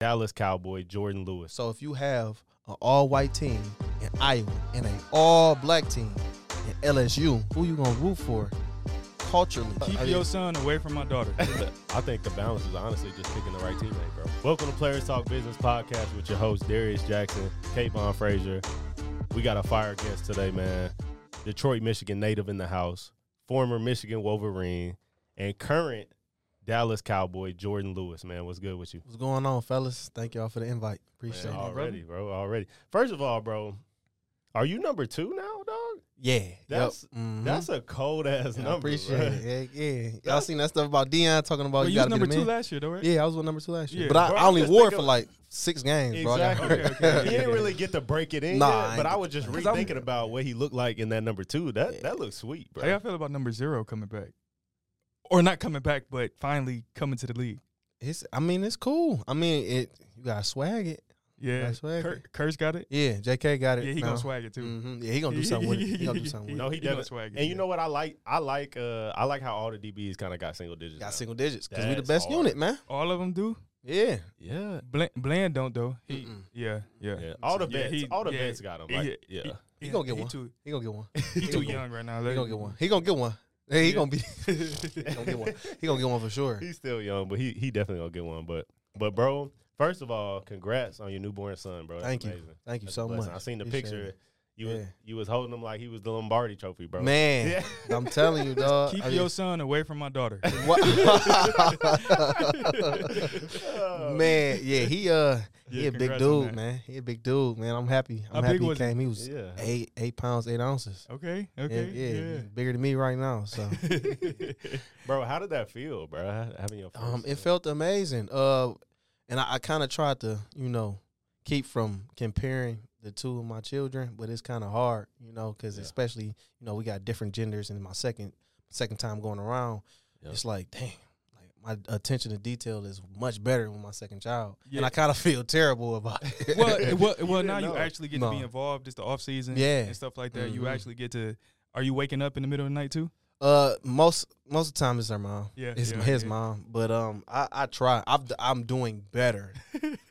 Dallas Cowboy Jourdan Lewis. So if you have an all-white team in Iowa and an all-black team in LSU, who you gonna root for? Culturally, Keep I mean, your son away from my daughter. I think the balance is honestly just picking the right teammate, bro. Welcome to Players Talk Business Podcast with your host Darius Jackson, Kavon Frazier. We got a fire guest today, man. Detroit, Michigan native in the house, former Michigan Wolverine, and current Dallas Cowboy Jourdan Lewis. Man, what's good with you? what's going on, fellas? Thank y'all for the invite. Appreciate Man, it. already, bro. Already. First of all, bro, are you number two now, dog? Yeah, That's- yep. mhm. That's a cold ass I number. appreciate bro. it. Yeah, yeah. Y'all That's- seen that stuff about Dion talking about Well, you you was got to number be the two man? last year, though, right? Yeah, I was with number two last year, Yeah. but I, Bro, I I'm only wore it for like six games, bro. I got Exactly. hurt. Okay, okay, he didn't really get to break it in Nah, yet, but I was just Cause I'm- rethinking about what he looked like in that number two. That Yeah. that looks sweet, bro. How y'all feel about number zero coming back? Or not coming back, but finally coming to the league. It's, I mean, it's cool. I mean, it. You gotta swag it. Yeah. Gotta swag Cur- it. Curse got it? Yeah, J.K. got it. Yeah, he now. gonna swag it too. Mhm. Yeah, he gonna do something with it. He gonna do something with No, it. he gonna swag it. And you yeah. know what I like? I like uh I like how all the DBs kind of got single digits. Got now. single digits because we the best hard. unit, man. All of them do? Yeah. Yeah. Bland, Bland don't, though. He, Mm-mm. yeah, yeah. Yeah. All the Yeah, vets, he- all the yeah, vets got him. Like, yeah, yeah. He, He gonna get he one. Too, He gonna get one. he too young right now. He gonna get one. He gonna get one. Hey, he Yeah. gonna be. he gonna get one. He gonna get one for sure. He's still young, but he he definitely gonna get one. But but bro, first of all, congrats on your newborn son, bro. That's Thank you. Thank you That's so much. I seen the Appreciate picture. it. You was you was holding him like he was the Lombardi Trophy, bro. Man, Yeah. I'm telling you, dog. Keep I your son away from my daughter. what- man, yeah, he uh, he a big dude, that. man. He a big dude, man. I'm happy. I'm How happy he was he? came. He was Yeah. eight eight pounds eight ounces. Okay, okay, yeah, yeah. he's bigger than me right now. So bro, how did that feel, bro? Having your first um, it felt amazing. Uh, and I, I kind of tried to, you know, keep from comparing the two of my children, but it's kind of hard, you know, because Yeah. especially, you know, we got different genders, and my second second time going around, Yeah. it's like, dang, like my attention to detail is much better with my second child, Yeah. and I kind of feel terrible about it. well, well, well didn't now you actually get to be involved. It's the off season, Yeah. and stuff like that. You Mhm. actually get to. Are you waking up in the middle of the night too? Uh, most most of the time it's her mom. Yeah, it's yeah, his yeah. mom. But um, I I try. I've, I'm doing better.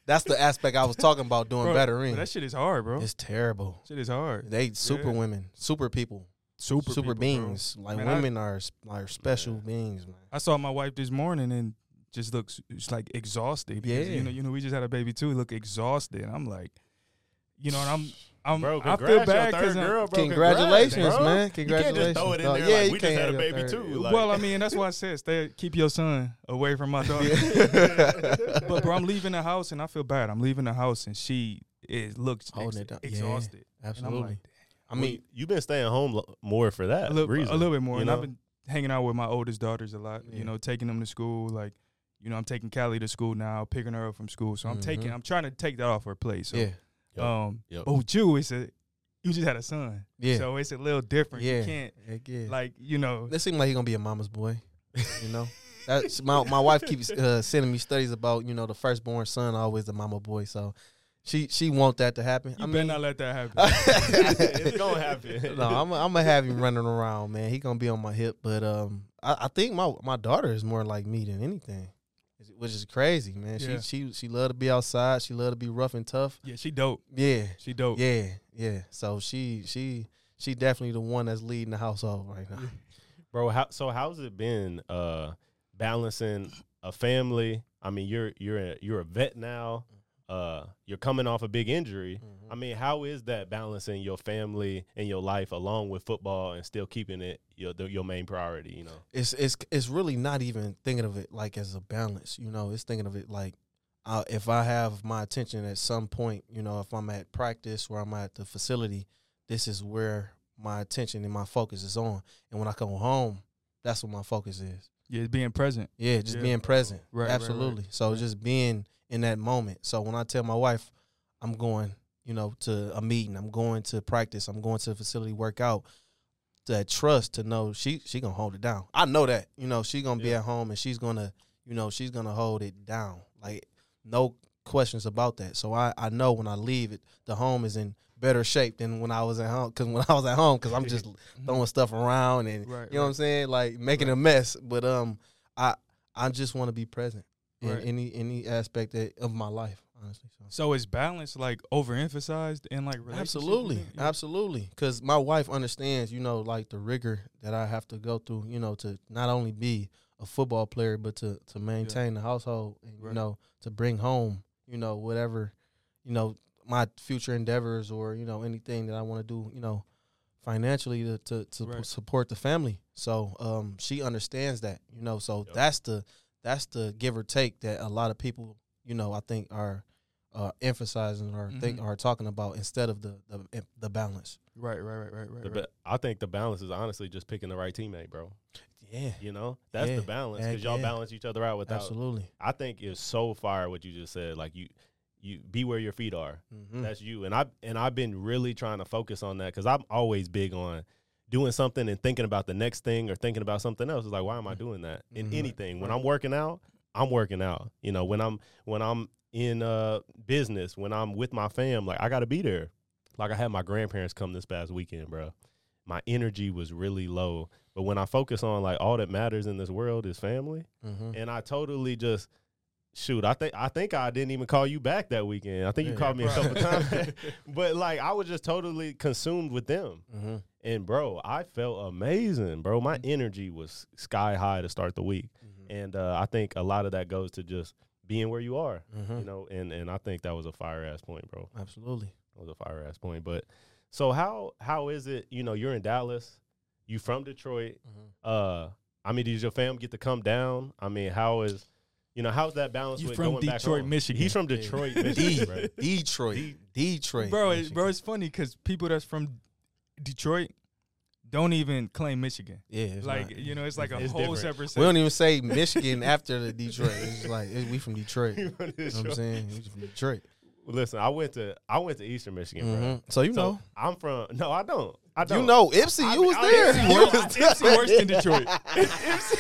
That's the aspect I was talking about doing Bro, better in. that shit is hard, bro. It's terrible. shit is hard. They super Yeah. women, super people, Super, super, people, bro. beings. Like Man, I- women are are special Yeah. beings, man. I saw my wife this morning and just looks it's like exhausted. Because, Yeah. you know, you know, we just had a baby too. Look exhausted. I'm like, you know, and I'm, I'm, Bro, I congrats, feel your bad third because girl, bro. Congratulations, Congrats, bro. man. You Congratulations. can't just throw it in there yeah, like we just can't had a baby third. too. Like, well, I mean, that's why I said stay, keep your son away from my daughter. But bro, I'm leaving the house and I feel bad. I'm leaving the house and she is looks ex- it down. Yeah, exhausted. And I'm Absolutely. like, I I mean, mean, you've been staying home lo- more for that a little, reason. a little bit more. and know? I've been hanging out with my oldest daughters a lot. Yeah. You know, taking them to school. Like, you know, I'm taking Callie to school now, picking her up from school. So I'm taking, Mhm. I'm trying to take that off her plate. So, yeah, Yep. um, Yep. but with you, it's a, you just had a son. yeah, So it's a little different. yeah. You can't, Heck yeah. like, you know, It seems like he's gonna be a mama's boy. You know, that's my my wife keeps uh, sending me studies about you know the firstborn son always the mama boy. So she she want that to happen. you I better mean, not let that happen. it's gonna happen. no, I'm I'm gonna have him running around, man. He gonna be on my hip, but um, I, I think my my daughter is more like me than anything, which is crazy, man. Yeah. She she she love to be outside. She love to be rough and tough. yeah, she dope. Yeah, She dope. yeah, yeah. So she she she definitely the one that's leading the household right now. bro. How so? How's it been uh, balancing a family? I mean, you're you're a, you're a vet now. Uh, you're coming off a big injury. Mhm. I mean, how is that balancing your family and your life along with football and still keeping it your the, your main priority? You know. it's it's it's really not even thinking of it like as a balance. You know, it's thinking of it like uh, if I have my attention at some point, you know, if I'm at practice or I'm at the facility, this is where my attention and my focus is on. And when I come home, that's what my focus is. Yeah, being present. Yeah, just Yeah. being present. Right, right, right. Absolutely. So just being in that moment. So when I tell my wife I'm going, you know, to a meeting, I'm going to practice, I'm going to the facility workout, that trust to know she she gonna hold it down. I know that. You know, she gonna be at home and she's gonna, you know, she's gonna hold it down. Like no questions about that. So I I know when I leave it, the home is in better shape than when I was at home. Because when I was at home, because I'm just throwing stuff around and Right, you know what I'm saying, like making a mess. But um, I I just want to be present. In Right. any any aspect that, of my life, honestly. So. So is balance like overemphasized in like? Absolutely. Yeah. absolutely. Because my wife understands, you know, like the rigor that I have to go through, you know, to not only be a football player, but to to maintain the household, and you know, to bring home, you know, whatever, you know, my future endeavors or you know anything that I want to do, you know, financially to to, to Right. support the family. So um, she understands that, you know. So Yep. that's the that's the give or take that a lot of people, you know, I think are uh, emphasizing or think Mhm. are talking about instead of the the the balance. Right, right, right, right, right. The right. ba- I think the balance is honestly just picking the right teammate, bro. Yeah, You know, that's Yeah. the balance because y'all yeah. balance each other out without. absolutely. I think it's so fire what you just said. Like you, you be where your feet are. Mhm. That's you. And I and I've been really trying to focus on that because I'm always big on doing something and thinking about the next thing or thinking about something else. It's like, why am I doing that in Mhm. anything? When I'm working out, I'm working out. You know, when I'm when I'm in uh business, when I'm with my fam, like I got to be there. Like I had my grandparents come this past weekend, bro. My energy was really low, but when I focus on like all that matters in this world is family, Mhm. and I totally just shoot. I think I think I didn't even call you back that weekend. I think you Yeah. called me a couple times, but like I was just totally consumed with them. Mhm. And bro, I felt amazing, bro. My Mm-hmm. energy was sky high to start the week, Mhm. and uh, I think a lot of that goes to just being where you are, Mhm. you know. And and I think that was a fire ass point, bro. Absolutely. That was a fire ass point. But so how how is it? You know, you're in Dallas, you from Detroit. Mhm. Uh, I mean, did your fam get to come down? I mean, how is, you know, how's that balance You with from going back Detroit, home? Michigan. He's from Yeah. Detroit, D- Michigan. Detroit. D- Detroit. bro, it, Michigan. bro, it's funny because people that's from Detroit don't even claim Michigan. Yeah, it's like not- you know, it's like a It's whole different. separate. we don't even say Michigan after the Detroit. It's like it, we from Detroit. You know what I'm saying? We from Detroit. Listen, I went to I went to Eastern Michigan, bro. Mhm. So you So know, I'm from. No, I don't. I don't. you know, Ypsi, I you mean, was I- there. Ypsi You worse- was Ypsi worse than Detroit.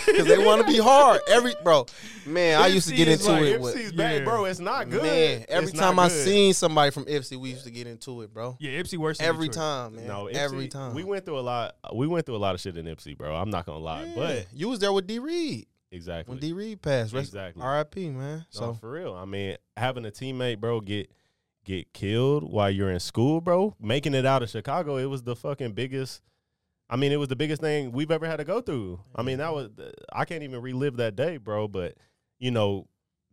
because they want to be hard. Every bro, man, I used to get into like it. With, bad, Yeah. bro. It's not good. man, every It's time I good. seen somebody from Ypsi, we used to get into it, bro. Yeah, Ypsi worse. Than Every Detroit. time, man. No, Ypsi, every time. We went through a lot. We went through a lot of shit in Ypsi, bro. I'm not gonna lie, Yeah. but you was there with D Reed exactly. when D Reed passed. Exactly. R.I.P. Man. No, So for real. I mean, having a teammate, bro, get get killed while you're in school, bro, making it out of Chicago, it was the fucking biggest. I mean, it was the biggest thing we've ever had to go through. I mean, that was I can't even relive that day, bro. But you know,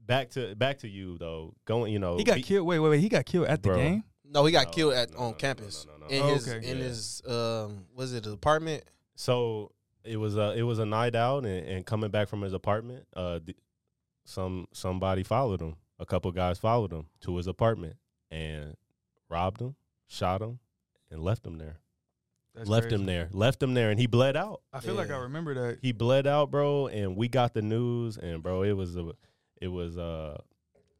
back to back to you though. Going, you know, He got be- killed. Wait, wait, wait. He got killed at the game. no, he got No, killed at no, on no, no, campus no, no, no. in Oh, his okay. in Yeah. his um was it an apartment? So it was a it was a night out, and, and coming back from his apartment, uh, th- some somebody followed him. A couple guys followed him to his apartment and robbed him, shot him, and left him there. That's left crazy. him there. Left him there, and he bled out. I feel like I remember that. He bled out, bro. And we got the news, and bro, it was a, it was uh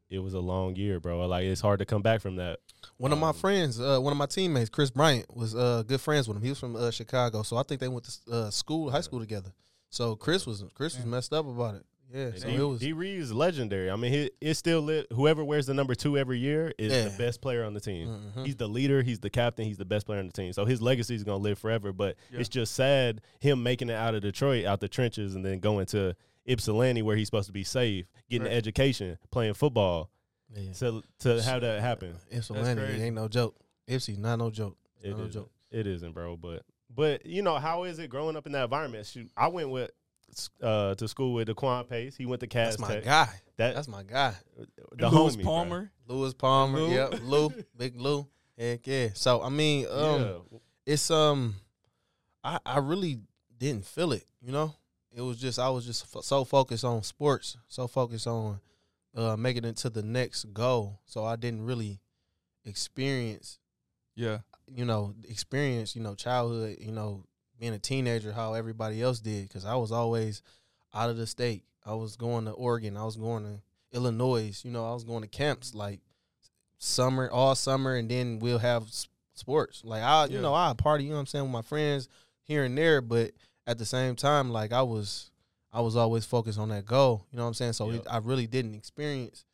it was a long year, bro. Like it's hard to come back from that. One of my Um, friends, uh, one of my teammates, Chris Bryant, was uh, good friends with him. He was from uh, Chicago, so I think they went to uh, school, high school together. So Chris was Chris was messed up about it. Yeah, And so D, it was. D Reed's legendary. I mean, he it still lit. Whoever wears the number two every year is Yeah. the best player on the team. Mhm. He's the leader. He's the captain. He's the best player on the team. So his legacy is gonna live forever. But Yeah. it's just sad him making it out of Detroit, out the trenches, and then going to Ypsilanti where he's supposed to be safe, getting Right. an education, playing football. yeah. To to have that happen, Ypsilanti, it ain't no joke. Ypsi, not no joke. it no isn't. joke. It isn't, bro. But but you know how is it growing up in that environment? Shoot, I went with uh to school with Daquan Pace. He went to Cass That's my Tech. guy. That That's my guy. the Lewis homie, bro. Palmer. Lewis Palmer. Lou. Yep, Lou, Big Lou. Heck yeah. So I mean, um, yeah. it's um, I I really didn't feel it. You know, it was just I was just f- so focused on sports, so focused on uh making it to the next goal. So I didn't really experience, Yeah. you know, experience, you know, childhood, you know, being a teenager how everybody else did because I was always out of the state. I was going to Oregon. I was going to Illinois. You know, I was going to camps like summer, all summer, and then we'll have sports. Like I, you know, I party. You know what I'm saying with my friends here and there, but at the same time, like I was, I was always focused on that goal. You know what I'm saying? So Yep. it, I really didn't experience,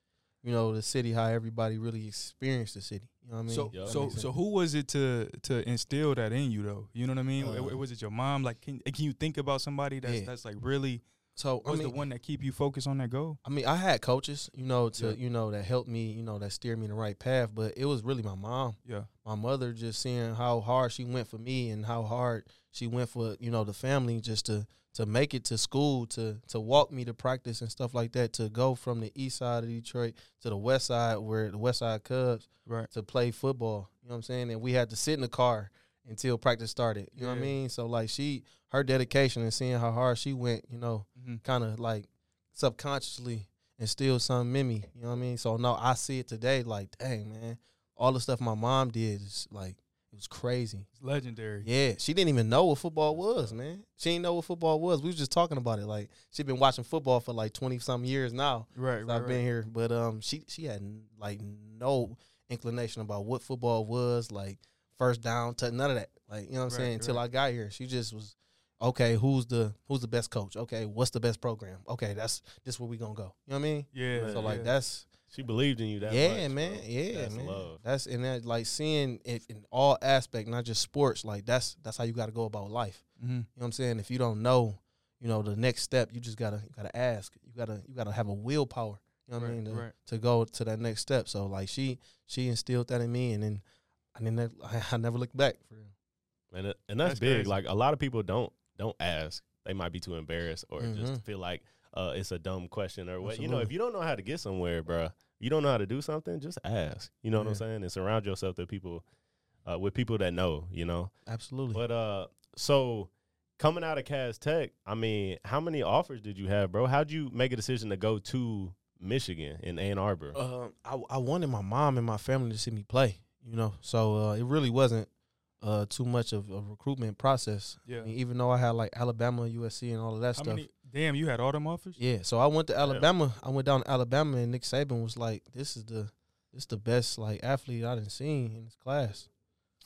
you know, the city how everybody really experienced the city. You know what I mean? So Yeah, that so so who was it to to instill that in you though? You know what I mean? Uh, was it your mom? Like, can can you think about somebody that's Yeah. that's like really So I was mean, the one that keep you focused on that goal? I mean, I had coaches, you know, to Yeah. you know that helped me, you know, that steered me in the right path. But it was really my mom, Yeah. my mother, just seeing how hard she went for me and how hard she went for you know the family, just to to make it to school, to to walk me to practice and stuff like that, to go from the east side of Detroit to the west side, where the west side Cubs Right. to play football. You know what I'm saying? And we had to sit in the car until practice started. You know what I mean? So like she, her dedication and seeing how hard she went, you know, Mm-hmm. kind of like subconsciously instilled something in me. You know what I mean? So no, I see it today. Like, dang man, all the stuff my mom did is like it was crazy. It's legendary. Yeah, she didn't even know what football was, man. She didn't know what football was. We was just talking about it. Like she'd been watching football for like twenty some years now. Right. Right. I've been here, but um, she she had like no inclination about what football was, like first down, to none of that. Like you know what I'm Right, saying. Until right. I got here, she just was okay. Who's the who's the best coach? Okay, what's the best program? Okay, that's this where we gonna go. You know what I mean? Yeah. so like yeah. that's She believed in you that yeah, much, man. bro. Yeah, That's man. love. That's and that like seeing it in all aspect, not just sports. Like that's that's how you got to go about life. Mhm. You know what I'm saying? If you don't know, you know the next step, you just gotta you gotta ask. You gotta you gotta have a willpower. You know what I mean? To, right. to go to that next step. So like she she instilled that in me, and then I didn't I, I never looked back. For real. And and that's, That's big. crazy. Like a lot of people don't don't ask. They might be too embarrassed or Mhm. just feel like uh, it's a dumb question or what. You know, if you don't know how to get somewhere, bro, you don't know how to do something, just ask. You know what I'm saying? And surround yourself to people uh, with people that know. You know. Absolutely. But uh, so coming out of Cass Tech, I mean, how many offers did you have, bro? How'd you make a decision to go to Michigan in Ann Arbor? Um, I I wanted my mom and my family to see me play. You know, so uh, it really wasn't uh too much of a recruitment process. Yeah. I mean, even though I had like Alabama, USC, and all of that How stuff. many? Damn, you had all them offers. Yeah, so I went to Alabama. I went down to Alabama, and Nick Saban was like, "This is the, this is the best like athlete I done seen in this class."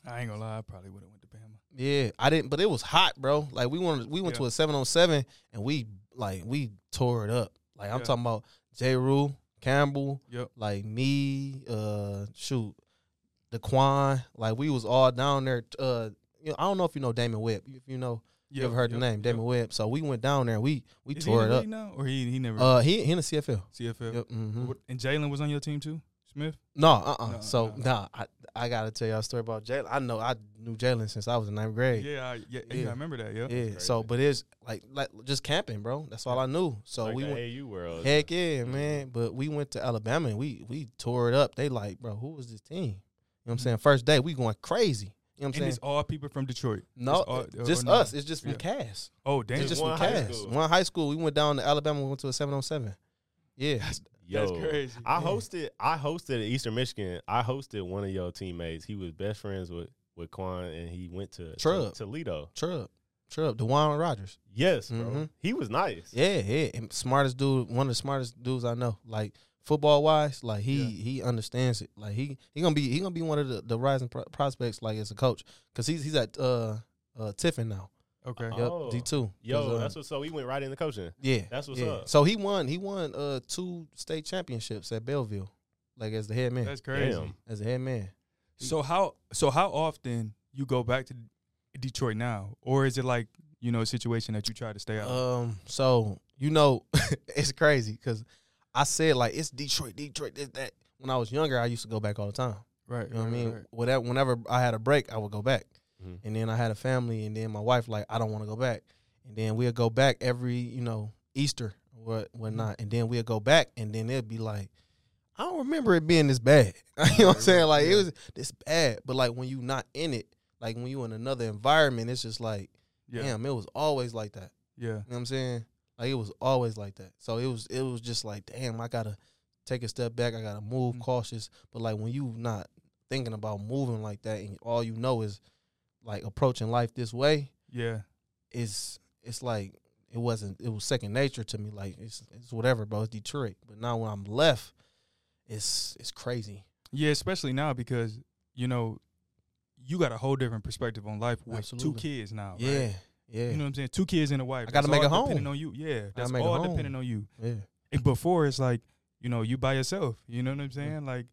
I ain't gonna lie. I probably would have went to Bama. Yeah, I didn't, but it was hot, bro. Like we went, we went to a seven on seven, and we like we tore it up. Like I'm Yeah. talking about J. Rue, Campbell, Yep. like me, uh, shoot, Daquan. Like we was all down there. Uh, you know, I don't know if you know Damon Webb. If you know, you ever heard the name Damon Webb? So we went down there. and We we Is tore he in it up. league now, or he he never Uh, he he in the CFL. CFL. Yep. hmm And Jalen was on your team too, Smith. No, uh, uh No, So no. nah, I I gotta tell y'all a story about Jalen. I know I knew Jalen since I was in ninth grade. Yeah, I, yeah, yeah, Yeah. I remember that. Yeah. Yeah. So, but it's like like just camping, bro. That's all I knew. So like we the went. AU world. Heck yeah, man. But we went to Alabama and we we tore it up. They like, bro, who was this team? You know what I'm saying? First day, we going crazy. You know what I'm And saying? it's all people from Detroit. No, It's all- or just no? us. It's just from Yeah. Cass. Oh, damn. It's just one from Cass. school. One high school. We went down to Alabama. We went to a seven on seven. Yeah. Yo, That's crazy. I Yeah. hosted. I hosted at Eastern Michigan. I hosted one of your teammates. He was best friends with with Quan, and he went to, to Trub. Toledo. Trub. Trub. Dewan Rogers. Yes, bro. Mhm. He was nice. Yeah, yeah. And smartest dude, one of the smartest dudes I know. Like football wise, like he Yeah. he understands it. Like he he gonna be he gonna be one of the, the rising pro- prospects like as a coach because he's he's at uh uh Tiffin now. Okay. Yep, Oh. D two. Yo, that's what. So he went right into coaching. yeah. that's what's yeah. up. So he won he won uh two state championships at Belleville, like as the head man, That's crazy. Damn. as the head man. So how so how often you go back to Detroit now, or is it like you know a situation that you try to stay out? Um, so you know, it's crazy because I said like it's Detroit, Detroit, this that. When I was younger, I used to go back all the time. right. You know what I mean? right. Whatever, whenever I had a break, I would go back. Mhm. And then I had a family, and then my wife like, I don't want to go back. And then we'd go back every, you know, Easter or whatnot. And then we'd go back, and then it'd be like, I don't remember it being this bad. you know what I'm saying? right, Like it was this bad. But like when you not in it, like when you in another environment, it's just like, Yeah. damn, it was always like that. Yeah. You know what I'm saying? Like it was always like that. So it was it was just like, damn, I gotta take a step back. I gotta move Mhm. cautious. But like when you not thinking about moving like that, and all you know is like approaching life this way, Yeah. is it's like it wasn't. It was second nature to me. Like it's it's whatever, bro. It's Detroit. But now when I'm left, it's it's crazy. Yeah, especially now because you know you got a whole different perspective on life with Absolutely. two kids now. right? Yeah, You know what I'm saying? Two kids and a wife. I gotta make a home. Depending on you. Yeah. That's all depending on you. yeah. And before it's like, you know, you by yourself. You know what I'm saying? Like,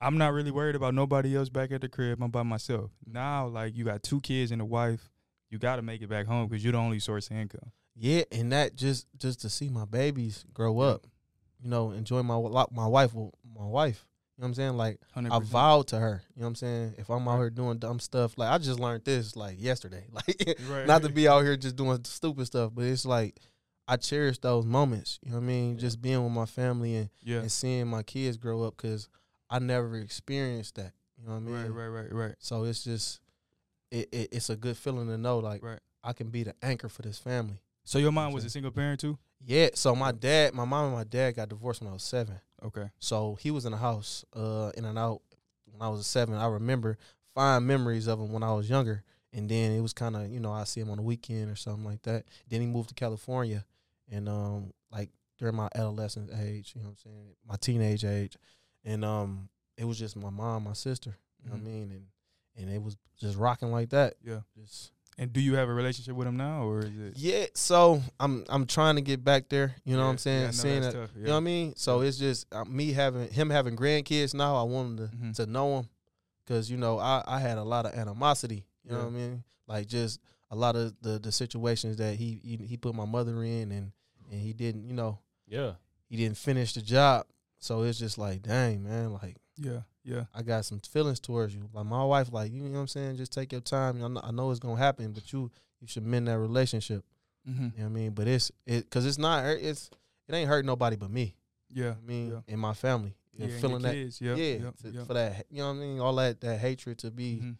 I'm not really worried about nobody else back at the crib. I'm by myself. Now, like, you got two kids and a wife. You got to make it back home because you're the only source of income. Yeah, and that just just to see my babies grow up, you know, enjoy my my wife, my wife. You know what I'm saying? Like 100%. I vowed to her. You know what I'm saying? If I'm out here doing dumb stuff, like I just learned this like yesterday. Like Right. not to be out here just doing stupid stuff, but it's like I cherish those moments. You know what I mean? Just being with my family and, Yeah. and seeing my kids grow up because I never experienced that. You know what I mean? Right, right, right, right. So it's just it, it it's a good feeling to know like Right. I can be the anchor for this family. So your mom was a single parent too? Yeah. So my dad, my mom and my dad got divorced when I was seven. Okay. So he was in the house, uh, in and out when I was seven. I remember fine memories of him when I was younger. And then it was kind of, you know, I see him on the weekend or something like that. Then he moved to California, and um, like during my adolescent age, you know what I'm saying, my teenage age, and um, it was just my mom, my sister, you know Mhm. what I mean, and and it was just rocking like that. Yeah. Just And do you have a relationship with him now, or is it? yeah. So I'm I'm trying to get back there. You know what I'm saying? yeah, I Seeing that's that tough, you know what I mean? So Yeah. it's just uh, me having him having grandkids now. I want him to, Mhm. to know him because you know I, I had a lot of animosity. You know what I mean? Like just a lot of the the situations that he he, he put my mother in and and he didn't you know Yeah. he didn't finish the job. So it's just like dang man, like Yeah, yeah, I got some feelings towards you. Like my wife, like you know what I'm saying. Just take your time. I know, I know it's gonna happen, but you you should mend that relationship. mm-hmm. You know what I mean? But it's it because it's not it's it ain't hurt nobody but me. yeah, I mean, yeah. in my family, yeah. and and feeling your that, kids, yep, yeah, yep, to- yep. for that, you know what I mean? All that that hatred to be Mhm,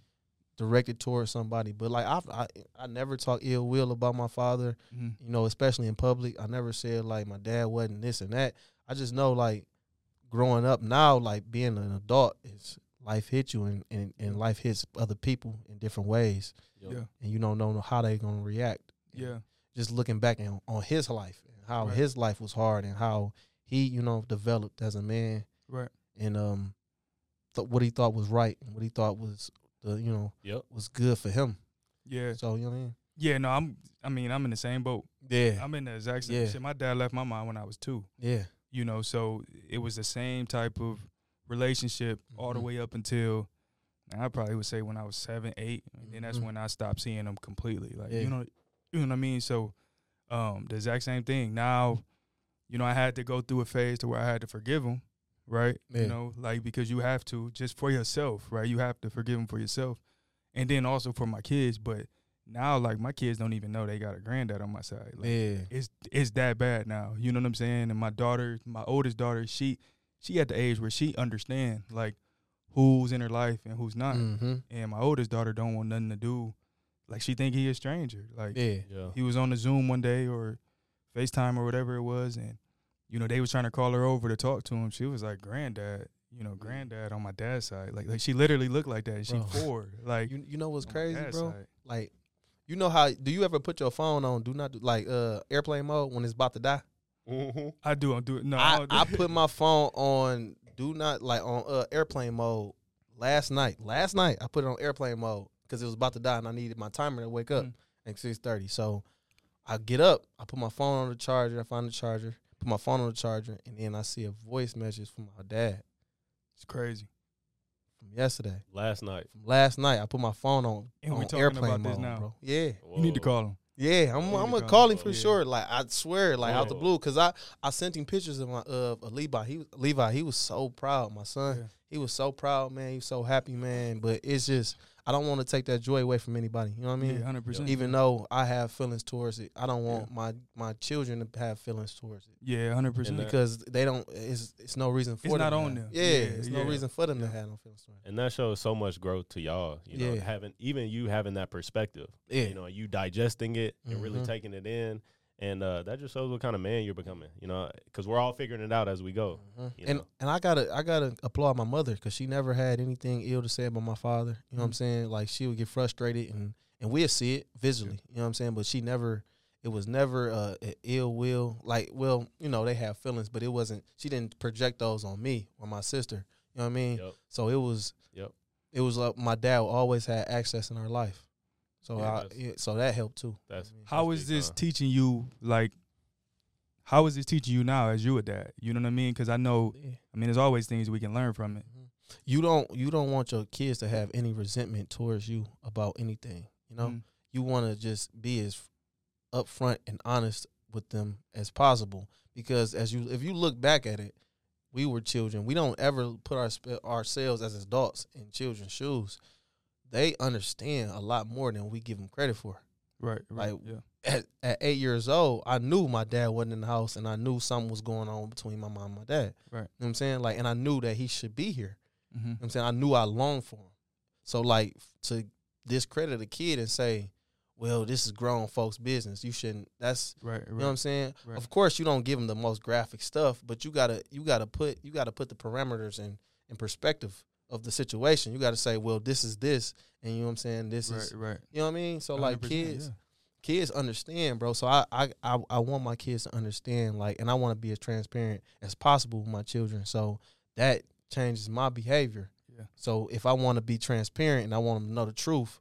directed towards somebody. But like I, I, I never talk ill will about my father. mhm. You know, especially in public. I never said like my dad wasn't this and that. I just know like growing up now, like being an adult is life hits you and, and, and life hits other people in different ways, Yeah, and you don't know how they're gonna react. yeah, just looking back on, on his life and how Right. his life was hard and how he, you know, developed as a man right. and um th- what he thought was right and what he thought was the you know Yep. was good for him. Yeah, So you know what I mean? yeah. No, I'm. I mean, I'm in the same boat. Yeah. I'm in the exact same. Yeah. Shit, my dad left my mom when I was two. Yeah. You know, so it was the same type of relationship all the Mhm. way up until I probably would say when I was seven, eight, and then that's Mhm. when I stopped seeing them completely. Like Yeah. you know, you know what I mean. So, um, the exact same thing. Now, you know, I had to go through a phase to where I had to forgive them, right? Yeah. You know, like because you have to just for yourself, right? You have to forgive them for yourself, and then also for my kids. But now, like my kids don't even know they got a granddad on my side. Like, Yeah. it's it's that bad now. You know what I'm saying? And my daughter, my oldest daughter, she she at the age where she understand like who's in her life and who's not. Mm-hmm. And my oldest daughter don't want nothing to do. Like she think he a stranger. Like Yeah. Yeah. he was on the Zoom one day or FaceTime or whatever it was, and you know they was trying to call her over to talk to him. She was like, "Granddad, you know, granddad on my dad's side." Like, like she literally looked like that. And she Bro. four. Like You you know what's crazy, bro? side. Like you know how do you ever put your phone on do not do, like uh airplane mode when it's about to die? Mm-hmm. I do. I do. No, I, don't do I put my phone on do not like on uh, airplane mode last night. Last night I put it on airplane mode because it was about to die and I needed my timer to wake up Mhm. at six thirty. So I get up, I put my phone on the charger, I find the charger, put my phone on the charger, and then I see a voice message from my dad It's crazy. From yesterday. Last night. From last night, I put my phone on, And we on talking airplane about this mode, now. bro. Yeah. You need to call him. Yeah, I'm, I'm gonna call call him. him for Yeah. sure. Like I swear, like out the blue, cause I I sent him pictures of my of uh, Levi. He was Levi. He was so proud. My son. Yeah. He was so proud, man. He was so happy, man. But it's just I don't want to take that joy away from anybody. You know what I mean? Yeah, hundred percent. Even though I have feelings towards it, I don't want Yeah. my my children to have feelings towards it Yeah, hundred percent. because they don't. It's it's no reason for It's them not to on have- them. Yeah, Yeah, it's no reason for them to Yeah. have no feelings towards it. And that shows so much growth to y'all. You know, Yeah. having even you having that perspective. Yeah, You know, you digesting it and really Mhm. taking it in, and uh, that just shows what kind of man you're becoming. You know, because we're all figuring it out as we go. Mhm. you And know. and I gotta I gotta applaud my mother because she never had anything ill to say about my father. You know what I'm Mhm. saying? Like she would get frustrated and and we'll see it visually. You know what I'm saying? But she never. It was never uh, ill will. Like, well, you know, they have feelings, but it wasn't. She didn't project those on me or my sister. You know what I mean? Yep. So it was. Yep. It was like my dad always had access in our life. So Yeah, I, yeah, so that helped too. That's How that's is this time. teaching you? Like, how is this teaching you now as you a dad? You know what I mean? Because I know, Yeah. I mean, there's always things we can learn from it. You don't you don't want your kids to have any resentment towards you about anything. You know, Mhm. you want to just be as upfront and honest with them as possible. Because as you, if you look back at it, we were children. We don't ever put our ourselves as adults in children's shoes. They understand a lot more than we give them credit for. Right, right. Like, yeah. At, at eight years old, I knew my dad wasn't in the house, and I knew something was going on between my mom and my dad. Right. You know what I'm saying? Like, and I knew that he should be here. Mm-hmm. You know what I'm saying? I knew I longed for him. So, like, to discredit a kid and say, well, this is grown folks' business. You shouldn't. That's right. right. you know what I'm saying. Right. Of course, you don't give them the most graphic stuff, but you gotta you gotta put you gotta put the parameters in in perspective of the situation. You gotta say, well, this is this, and you know what I'm saying. This right, is right. you know what I mean. So like kids, yeah. kids understand, bro. So I, I I I want my kids to understand, like, and I want to be as transparent as possible with my children. So that changes my behavior. Yeah. So if I want to be transparent and I want them to know the truth,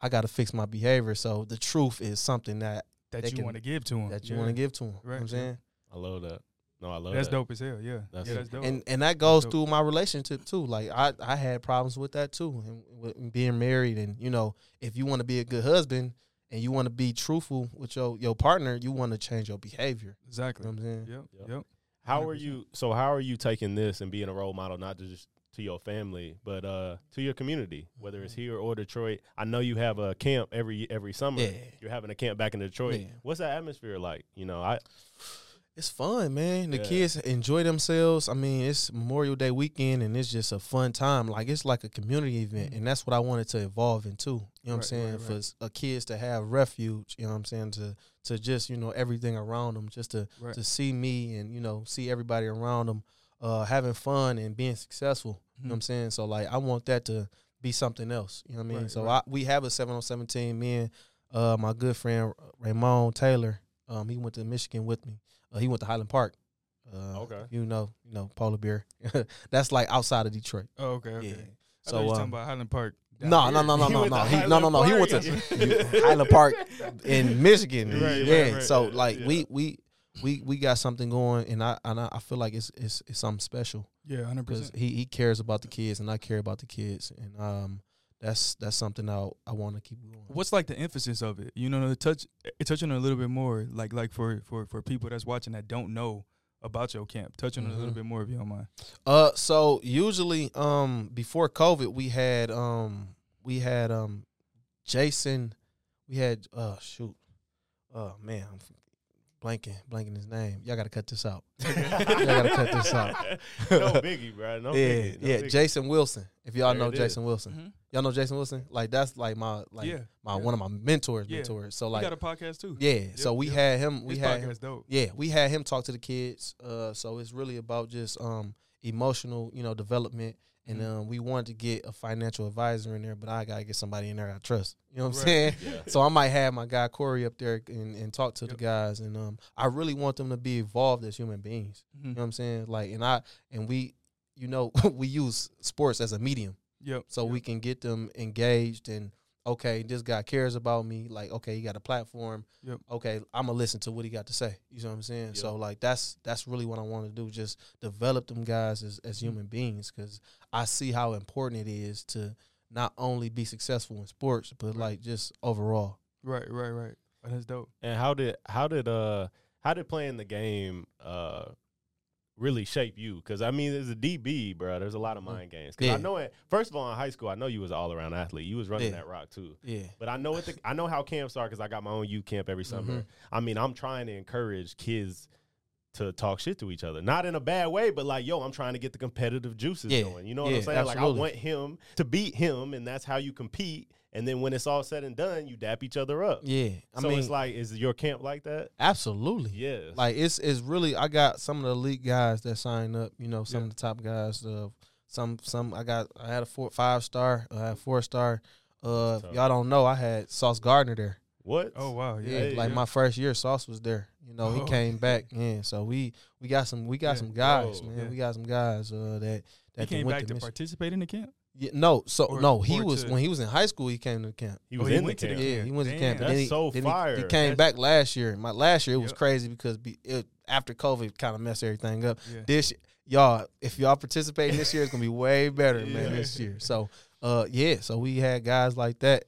I got to fix my behavior. So the truth is something that That you want to give to them. that you yeah. want to give to them. You know what I'm saying? I love that. No, I love That's that. dope as hell. Yeah. That's- yeah, that's dope. And and that goes through my relationship too. Like I I had problems with that too, and with being married. And you know, if you want to be a good husband and you want to be truthful with your your partner, you want to change your behavior. You exactly. know what I'm saying? Yep. Yep. Yep. How are 100%. you? So how are you taking this and being a role model, not just to your family, but uh, to your community, whether it's here or Detroit? I know you have a camp every every summer. Yeah. You're having a camp back in Detroit. Yeah. What's that atmosphere like? You know, I It's fun, man. The Yeah. kids enjoy themselves. I mean, it's Memorial Day weekend and it's just a fun time. Like it's like a community event, Mhm. and that's what I wanted to evolve into. You know what I'm saying? right, For right. s- a kids to have refuge. You know what I'm saying? To to just you know everything around them, just to Right. to see me and you know see everybody around them uh, having fun and being successful. You know what I'm saying? So like I want that to be something else. You know what I mean? Right, so right. I, we have a seven on seventeen. Me and uh, my good friend Raymond Taylor. Um, he went to Michigan with me. Uh, he went to Highland Park. Uh, Okay. You know, you know, polar bear. That's like outside of Detroit. Oh, okay. Okay. Yeah. So um, talking about Highland Park. no, no, no, no, no, no. He, no, no, no. He went to Highland Park. In Michigan. Right, right, yeah. right. So like Yeah. we we we we got something going, and I and I, I feel like it's it's it's something special Yeah, hundred because percent. he he cares about the kids, and I care about the kids, and um that's that's something I I want to keep going. What's like the emphasis of it? You know, to touch touching a little bit more, like like for for for people that's watching that don't know about your camp, touching a little Mhm. bit more if you don't mind. Uh, so usually, um, before COVID, we had um, we had um, Jason, we had uh, shoot, oh man, I'm blanking, blanking his name. Y'all gotta cut this out. Y'all gotta cut this out. no biggie, bro. No yeah, biggie. No yeah, biggie. Jason Wilson. If y'all There know it is. Jason Wilson, y'all know Jason Wilson. Like that's like my like yeah, my yeah. one of my mentors, Yeah. mentors. So we like got a podcast too. yeah, Yep, so we yep. had him. We His had podcast him, dope. yeah, we had him talk to the kids. Uh, so it's really about just um emotional, you know, development. And Mhm. um, we wanted to get a financial advisor in there, but I gotta get somebody in there I trust. You know what I'm saying? Yeah. So I might have my guy Corey up there and, and talk to Yep. the guys, and um, I really want them to be evolved as human beings. Mhm. You know what I'm saying? Like, and I and we, you know, we use sports as a medium, Yep. so yep. we can get them engaged and okay, this guy cares about me. Like, okay, he got a platform. Yep. Okay, I'm gonna listen to what he got to say. You know what I'm saying? Yep. So like that's that's really what I want to do. Just develop them guys as as Mm-hmm. human beings because I see how important it is to not only be successful in sports but Right. like just overall. Right, right, right. That's dope. And how did how did uh how did playing the game uh really shape you? Because I mean, as a DB, bro, there's a lot of Mhm. mind games. Because I know it. First of all, in high school, I know you was all around athlete. You was running Yeah. that rock too. Yeah. But I know it. The, I know how camps are because I got my own youth camp every summer. Mhm. I mean, I'm trying to encourage kids to talk shit to each other, not in a bad way, but like, yo, I'm trying to get the competitive juices Yeah. going. You know what Yeah, I'm saying? Like, I want him to beat him, and that's how you compete. And then when it's all said and done, you dap each other up. Yeah. I so mean, it's like, is your camp like that? absolutely. Yes. Like it's it's really I got some of the elite guys that sign up. You know, some Yeah. of the top guys. Uh, some some I got I had a four five star. I had four star. Uh, y'all don't know, I had Sauce Gardner there. what? Oh wow, yeah. Yeah, Hey, like yeah. my first year, Sauce was there. You know, he Oh. came back. Yeah, so we we got some we got Yeah. some guys, Whoa. man. Yeah. We got some guys uh, that He that came went back to Michigan. participate in the camp. Yeah, no, so Or- no, he was to- when he was in high school. He came to the camp. He Oh, he in the went to the camp. Yeah, he went to camp. and That's then he, so then he- fire. He, came That's- back last year. My last year it was Yep. crazy because be, it, after COVID kind of messed everything up. Yeah. This y'all, if y'all participate this year, it's gonna be way better, man. This year, so uh, yeah, so we had guys like that.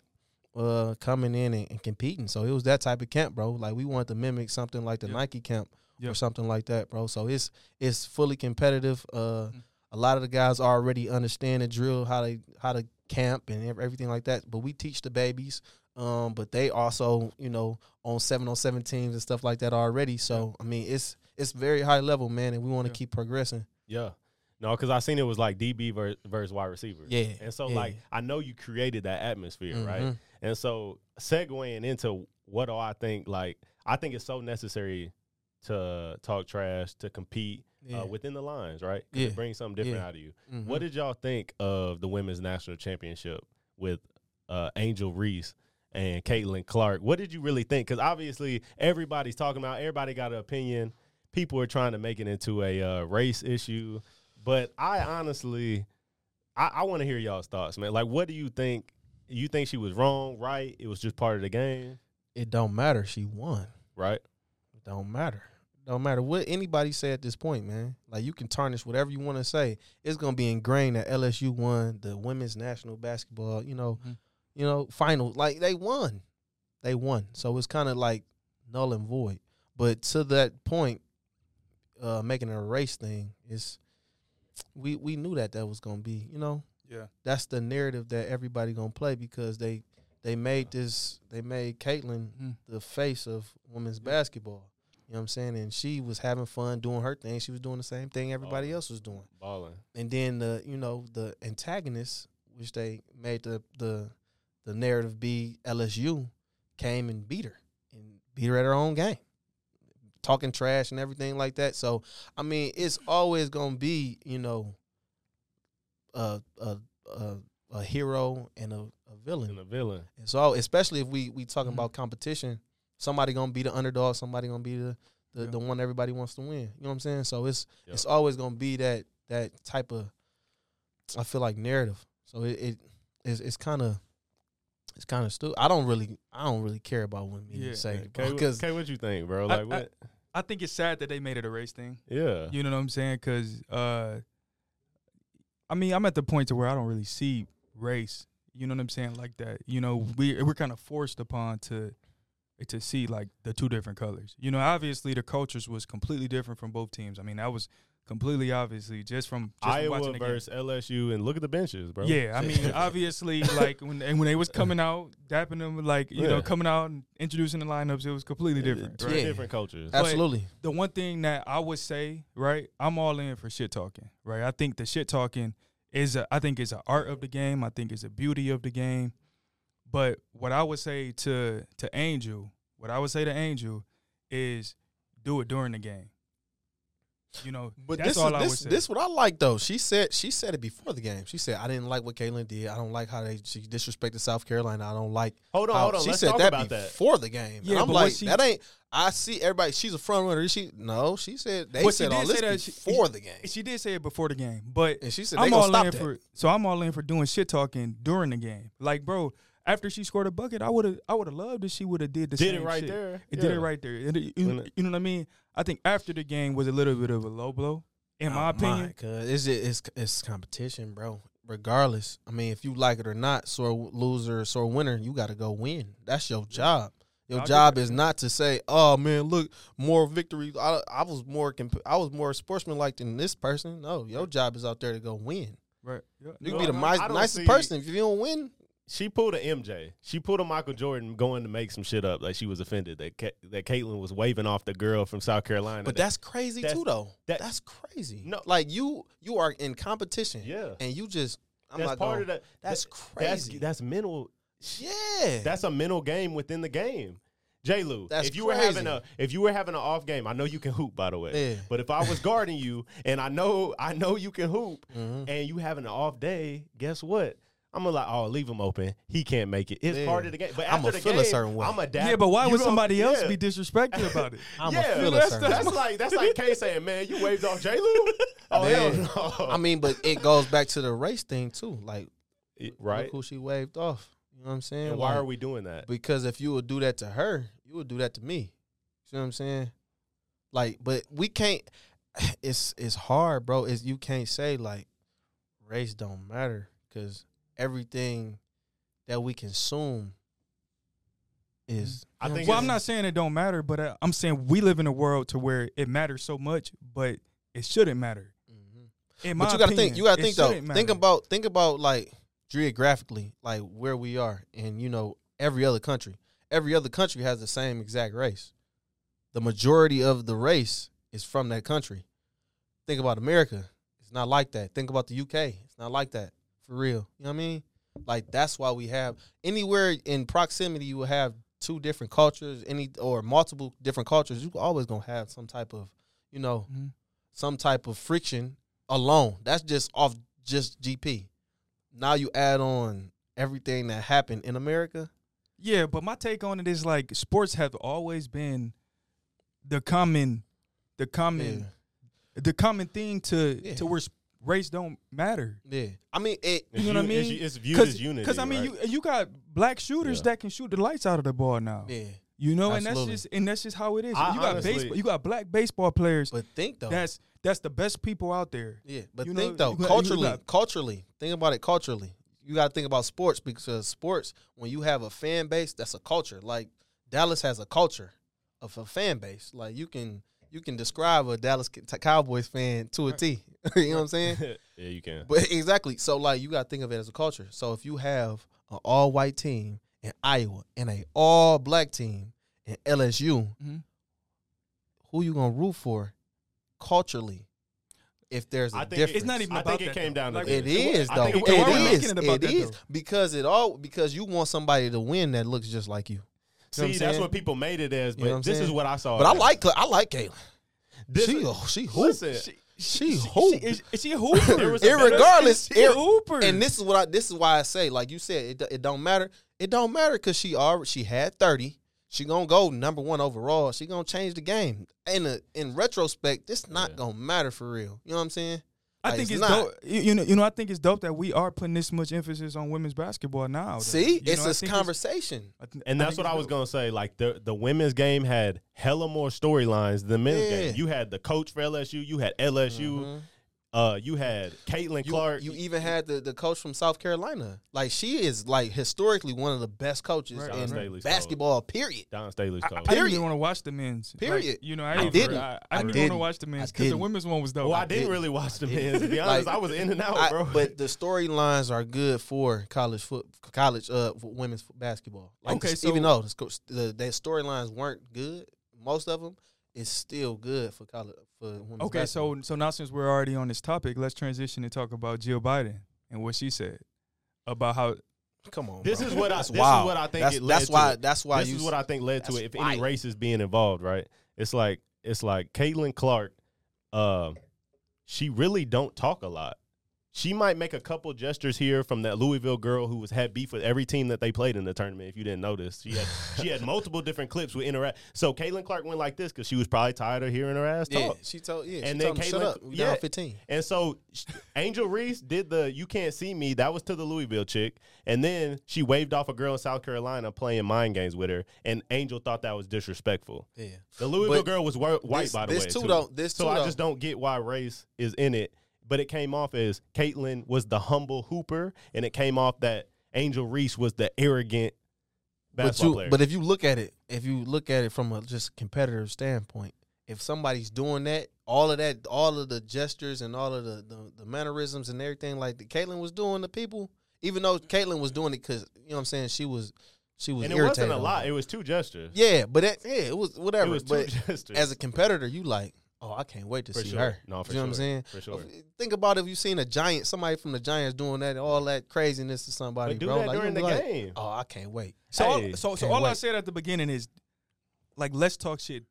uh, coming in and, and competing. So it was that type of camp, bro. Like we wanted to mimic something like the Yeah. Nike camp Yeah. or something like that, bro. So it's it's fully competitive. Uh, Mhm. A lot of the guys already understand the drill, how they how to camp and everything like that. But we teach the babies. Um, but they also, you know, on seven on seven teams and stuff like that already. So I mean, it's it's very high level, man, and we want to Yeah. keep progressing. Yeah. No, because I seen it was like DB versus, versus wide receiver. Yeah, And so, yeah. like, I know you created that atmosphere, right? Mhm. And so, segueing into what do I think, like, I think it's so necessary to talk trash, to compete Yeah. uh, within the lines, right? Yeah. It brings something different Yeah. out of you. Mhm. What did y'all think of the women's national championship with uh, Angel Reese and Caitlin Clark? What did you really think? Because obviously everybody's talking about, everybody got an opinion. People are trying to make it into a uh, race issue, but I honestly, I, I want to hear y'all's thoughts, man. Like, what do you think? You think she was wrong, right? It was just part of the game, It don't matter. She won. right? It don't matter. Don't matter what anybody say at this point, man. Like you can tarnish whatever you want to say. It's gonna be ingrained that LSU won the women's national basketball, you know, Mhm. you know, final. Like they won. They won. So it's kind of like null and void. But to that point, uh making a race thing is we we knew that that was gonna be, you know, Yeah. that's the narrative that everybody gonna play because they they made this they made Caitlin Mhm. the face of women's basketball. You know what I'm saying? And she was having fun doing her thing. She was doing the same thing everybody else was doing. Balling. And then the you know the antagonist, which they made the the the narrative be LSU, came and beat her and beat her at her own game, talking trash and everything like that. So I mean, it's always gonna be you know a a a, a hero and a, a villain. And the villain. And so, especially if we we talking Mhm. about competition, somebody gonna be the underdog, somebody gonna be the the, Yeah. the one everybody wants to win. You know what I'm saying? So it's Yep. it's always gonna be that that type of I feel like narrative. So it, it it's it's kind of it's kind of stupid. I don't really I don't really care about what media Yeah. say Okay, because okay, what you think, bro? I- Like, what? I think it's sad that they made it a race thing. yeah. You know what I'm saying? Because uh, I mean, I'm at the point to where I don't really see race. You know what I'm saying? Like that. You know, we we're kind of forced upon to to see like the two different colors. You know, obviously the cultures was completely different from both teams. I mean, that was completely obviously just from just from Iowa watching the game. versus LSU, and look at the benches, bro. Yeah, I mean, obviously, like when and when they was coming out, dapping them, like you know, coming out and introducing the lineups, it was completely different. Two Right? Yeah. different cultures. absolutely the one thing that I would say, right, I'm all in for shit talking, right? I think the shit talking is a, I think is an art of the game. I think it's a beauty of the game. But what I would say to to Angel, what I would say to Angel is do it during the game. You know, But that's this all is I would this, say. this what I like though. She said she said it before the game. She said I didn't like what Caitlin did. I don't like how they she disrespected South Carolina. I don't like Hold on, how- hold on. She Let's said talk that about that. before the game. Yeah, and I'm but like, she- that ain't. I see everybody. She's a front runner. She no. She said they Well, she said all this say that she- before the game, she did say it before the game, but and she said they I'm gonna all stop in that. for so I'm all in for doing shit talking during the game. Like, bro, after she scored a bucket, I would have I would have loved if she would have did the Did same it right shit. there. It did it right there. And it- you, it- you know what I mean? I think after the game was a little bit of a low blow, in my Oh, opinion. cause it's, it's it's competition, bro. Regardless, I mean, if you like it or not, sore loser, sore winner, you got to go win. That's your job. Your I get job is not to say, "Oh man, look, more victories." I, I was more comp- I was more sportsmanlike than this person. No, your job is out there to go win. Right. Yeah. You No, can be the I- mi- I nicest person if you don't win. She pulled a MJ. She pulled a Michael Jordan going to make some shit up. Like she was offended that Ka- that Caitlin was waving off the girl from South Carolina. But That- that's crazy that's- too, though. that- that's crazy. No. like you you are in competition, yeah. and you just I'm that's not part gonna, of that. That's that- crazy. That's, that's mental. yeah, That's a mental game within the game. J. Lou, That's if you were having a if you were having an off game, I know you can hoop. By the way, Yeah. but if I was guarding you and I know I know you can hoop, Mhm. and you having an off day, guess what? I'm gonna like, oh, leave him open. He can't make it. It's Yeah. part of the game. But I'ma after the feel a game, certain way. I'm adapt. Yeah, but why You would know- somebody else yeah. be disrespectful about it? I'm yeah, a feel a that's, certain that's way. like that's like Kay saying, "Man, you waved off J. Lou." Oh Yeah. hell no! I mean, but it goes back to the race thing too. Like, It- look right? who she waved off. You know what I'm saying? And why Like, are we doing that? Because if you would do that to her, you would do that to me. You know what I'm saying? Like, but we can't. It's it's hard, bro. Is you can't say like race don't matter because everything that we consume is. I think Well, I'm I'm not saying it don't matter, but uh, I'm saying we live in a world to where it matters so much, but it shouldn't matter. saying? In my But you gotta opinion, think. You gotta think though. shouldn't Think about think about like geographically, like where we are, and you know every other country. Every other country has the same exact race. The majority of the race is from that country. Think about America. It's not like that. Think about the UK. It's not like that for real. You know what I mean? Like that's why we have anywhere in proximity you will have two different cultures, any or multiple different cultures. You always gonna have some type of, you know, Mhm. some type of friction alone. That's just off just GP. Now you add on everything that happened in America. Yeah, but my take on it is like sports have always been the common, the common, the common thing to Yeah. to where race don't matter. Yeah. I mean it You know what I mean? It's, viewed as unity. Because I mean, right? you you got black shooters Yeah. that can shoot the lights out of the ball now. yeah. You know, and that's just and that's just how it is. I you got honestly- baseball, you got black baseball players. But think though. That's that's the best people out there. yeah. But you think know, though, you got- you culturally, got- culturally, think about it culturally. You gotta think about sports because sports, when you have a fan base, that's a culture. Like Dallas has a culture of a fan base. Like you can you can describe a Dallas Cowboys fan to a T. you know what I'm saying? yeah, you can. But exactly. So like you gotta think of it as a culture. So if you have an all white team in Iowa and a all black team in LSU, Mhm. who you gonna root for culturally? If there's a I think difference, It's not even I about think it that, came though. down to Like, this. It is I though. think It it came why are we down to- is. thinking about It that, is though? because it all because you want somebody to win that looks just like you. See, what that's what people made it as, You but know what I'm this is what I saw. But I like I like Caitlin. This she is- she hoop. She She, hoop. is, is she hooper? Irregardless, she ir- hooper. and this is what I this is why I say like you said it, it don't matter. It don't matter because she already she had thirty. She gonna go number one overall. She gonna change the game. In a, in retrospect, this not Yeah. gonna matter for real. You know what I'm saying? I Like, think it's it's, not. dope. You, you know, you know, I think it's dope that we are putting this much emphasis on women's basketball now. though. See, You it's know, I this conversation. I th- And I that's what I was dope. gonna say. Like the the women's game had hella more storylines than the men's Yeah. game. You had the coach for LSU. You had LSU. Mhm. Uh, you had Caitlin You, Clark. you even had the, the coach from South Carolina. Like she is like historically one of the best coaches Right. In Staley's basketball. Period. Dawn Staley's I, coach. I didn't Period. even want to watch the men's. Like, Period. you know, I I, didn't. didn't. I, I didn't want didn't. to watch the men's I because the women's one was dope. well, I I didn't didn't. really watch the men's. To be honest, Like, I was in and out, I- bro. but the storylines are good for college foot, college uh for women's basketball. Like Okay, the- so- even though the, sco- the storylines weren't good, most of them, it's still good for college for women's okay, basketball. so so now since we're already on this topic, let's transition and talk about Jill Biden and what she said about how come on, this bro. is what I. That's This wild. is what I think That's, it led that's to. why. it. That's why this you. is what I think led to it. If wild. any race is being involved, right? It's like it's like Caitlin Clark. Um, she really don't talk a lot. She might make a couple gestures here from that Louisville girl who was had beef with every team that they played in the tournament. If you didn't notice, she had she had multiple different clips with interact. So Caitlin Clark went like this because she was probably tired of hearing her ass yeah, talk. she told yeah, And she then told Caitlin- up. Yeah. fifteen. And so Angel Reese did the "You Can't See Me." That was to the Louisville chick, and then she waved off a girl in South Carolina playing mind games with her, and Angel thought that was disrespectful. Yeah. The Louisville But girl was whi- white, this- by the way. this way. too, too. though- this so too, I though. just don't get why race is in it. But it came off as Caitlin was the humble hooper, and it came off that Angel Reese was the arrogant But basketball you, player. but if you look at it, if you look at it from a just competitive standpoint, if somebody's doing that, all of that, all of the gestures and all of the the, the mannerisms and everything like that Caitlin was doing to people, even though Caitlin was doing it because you know what I'm saying, she was she was and it wasn't a lot; it. it was two gestures. Yeah, but that, yeah, it was whatever. it was two but gestures. as a competitor, you like, oh, I can't wait to For see sure. her. No, for you know what I'm saying? For sure. Think about if you've seen a giant, somebody from the Giants doing that, and all that craziness to somebody, But do bro. that like, during the like, game. oh, I can't wait. so Hey, all, so so can't all I said at the beginning is like let's talk shit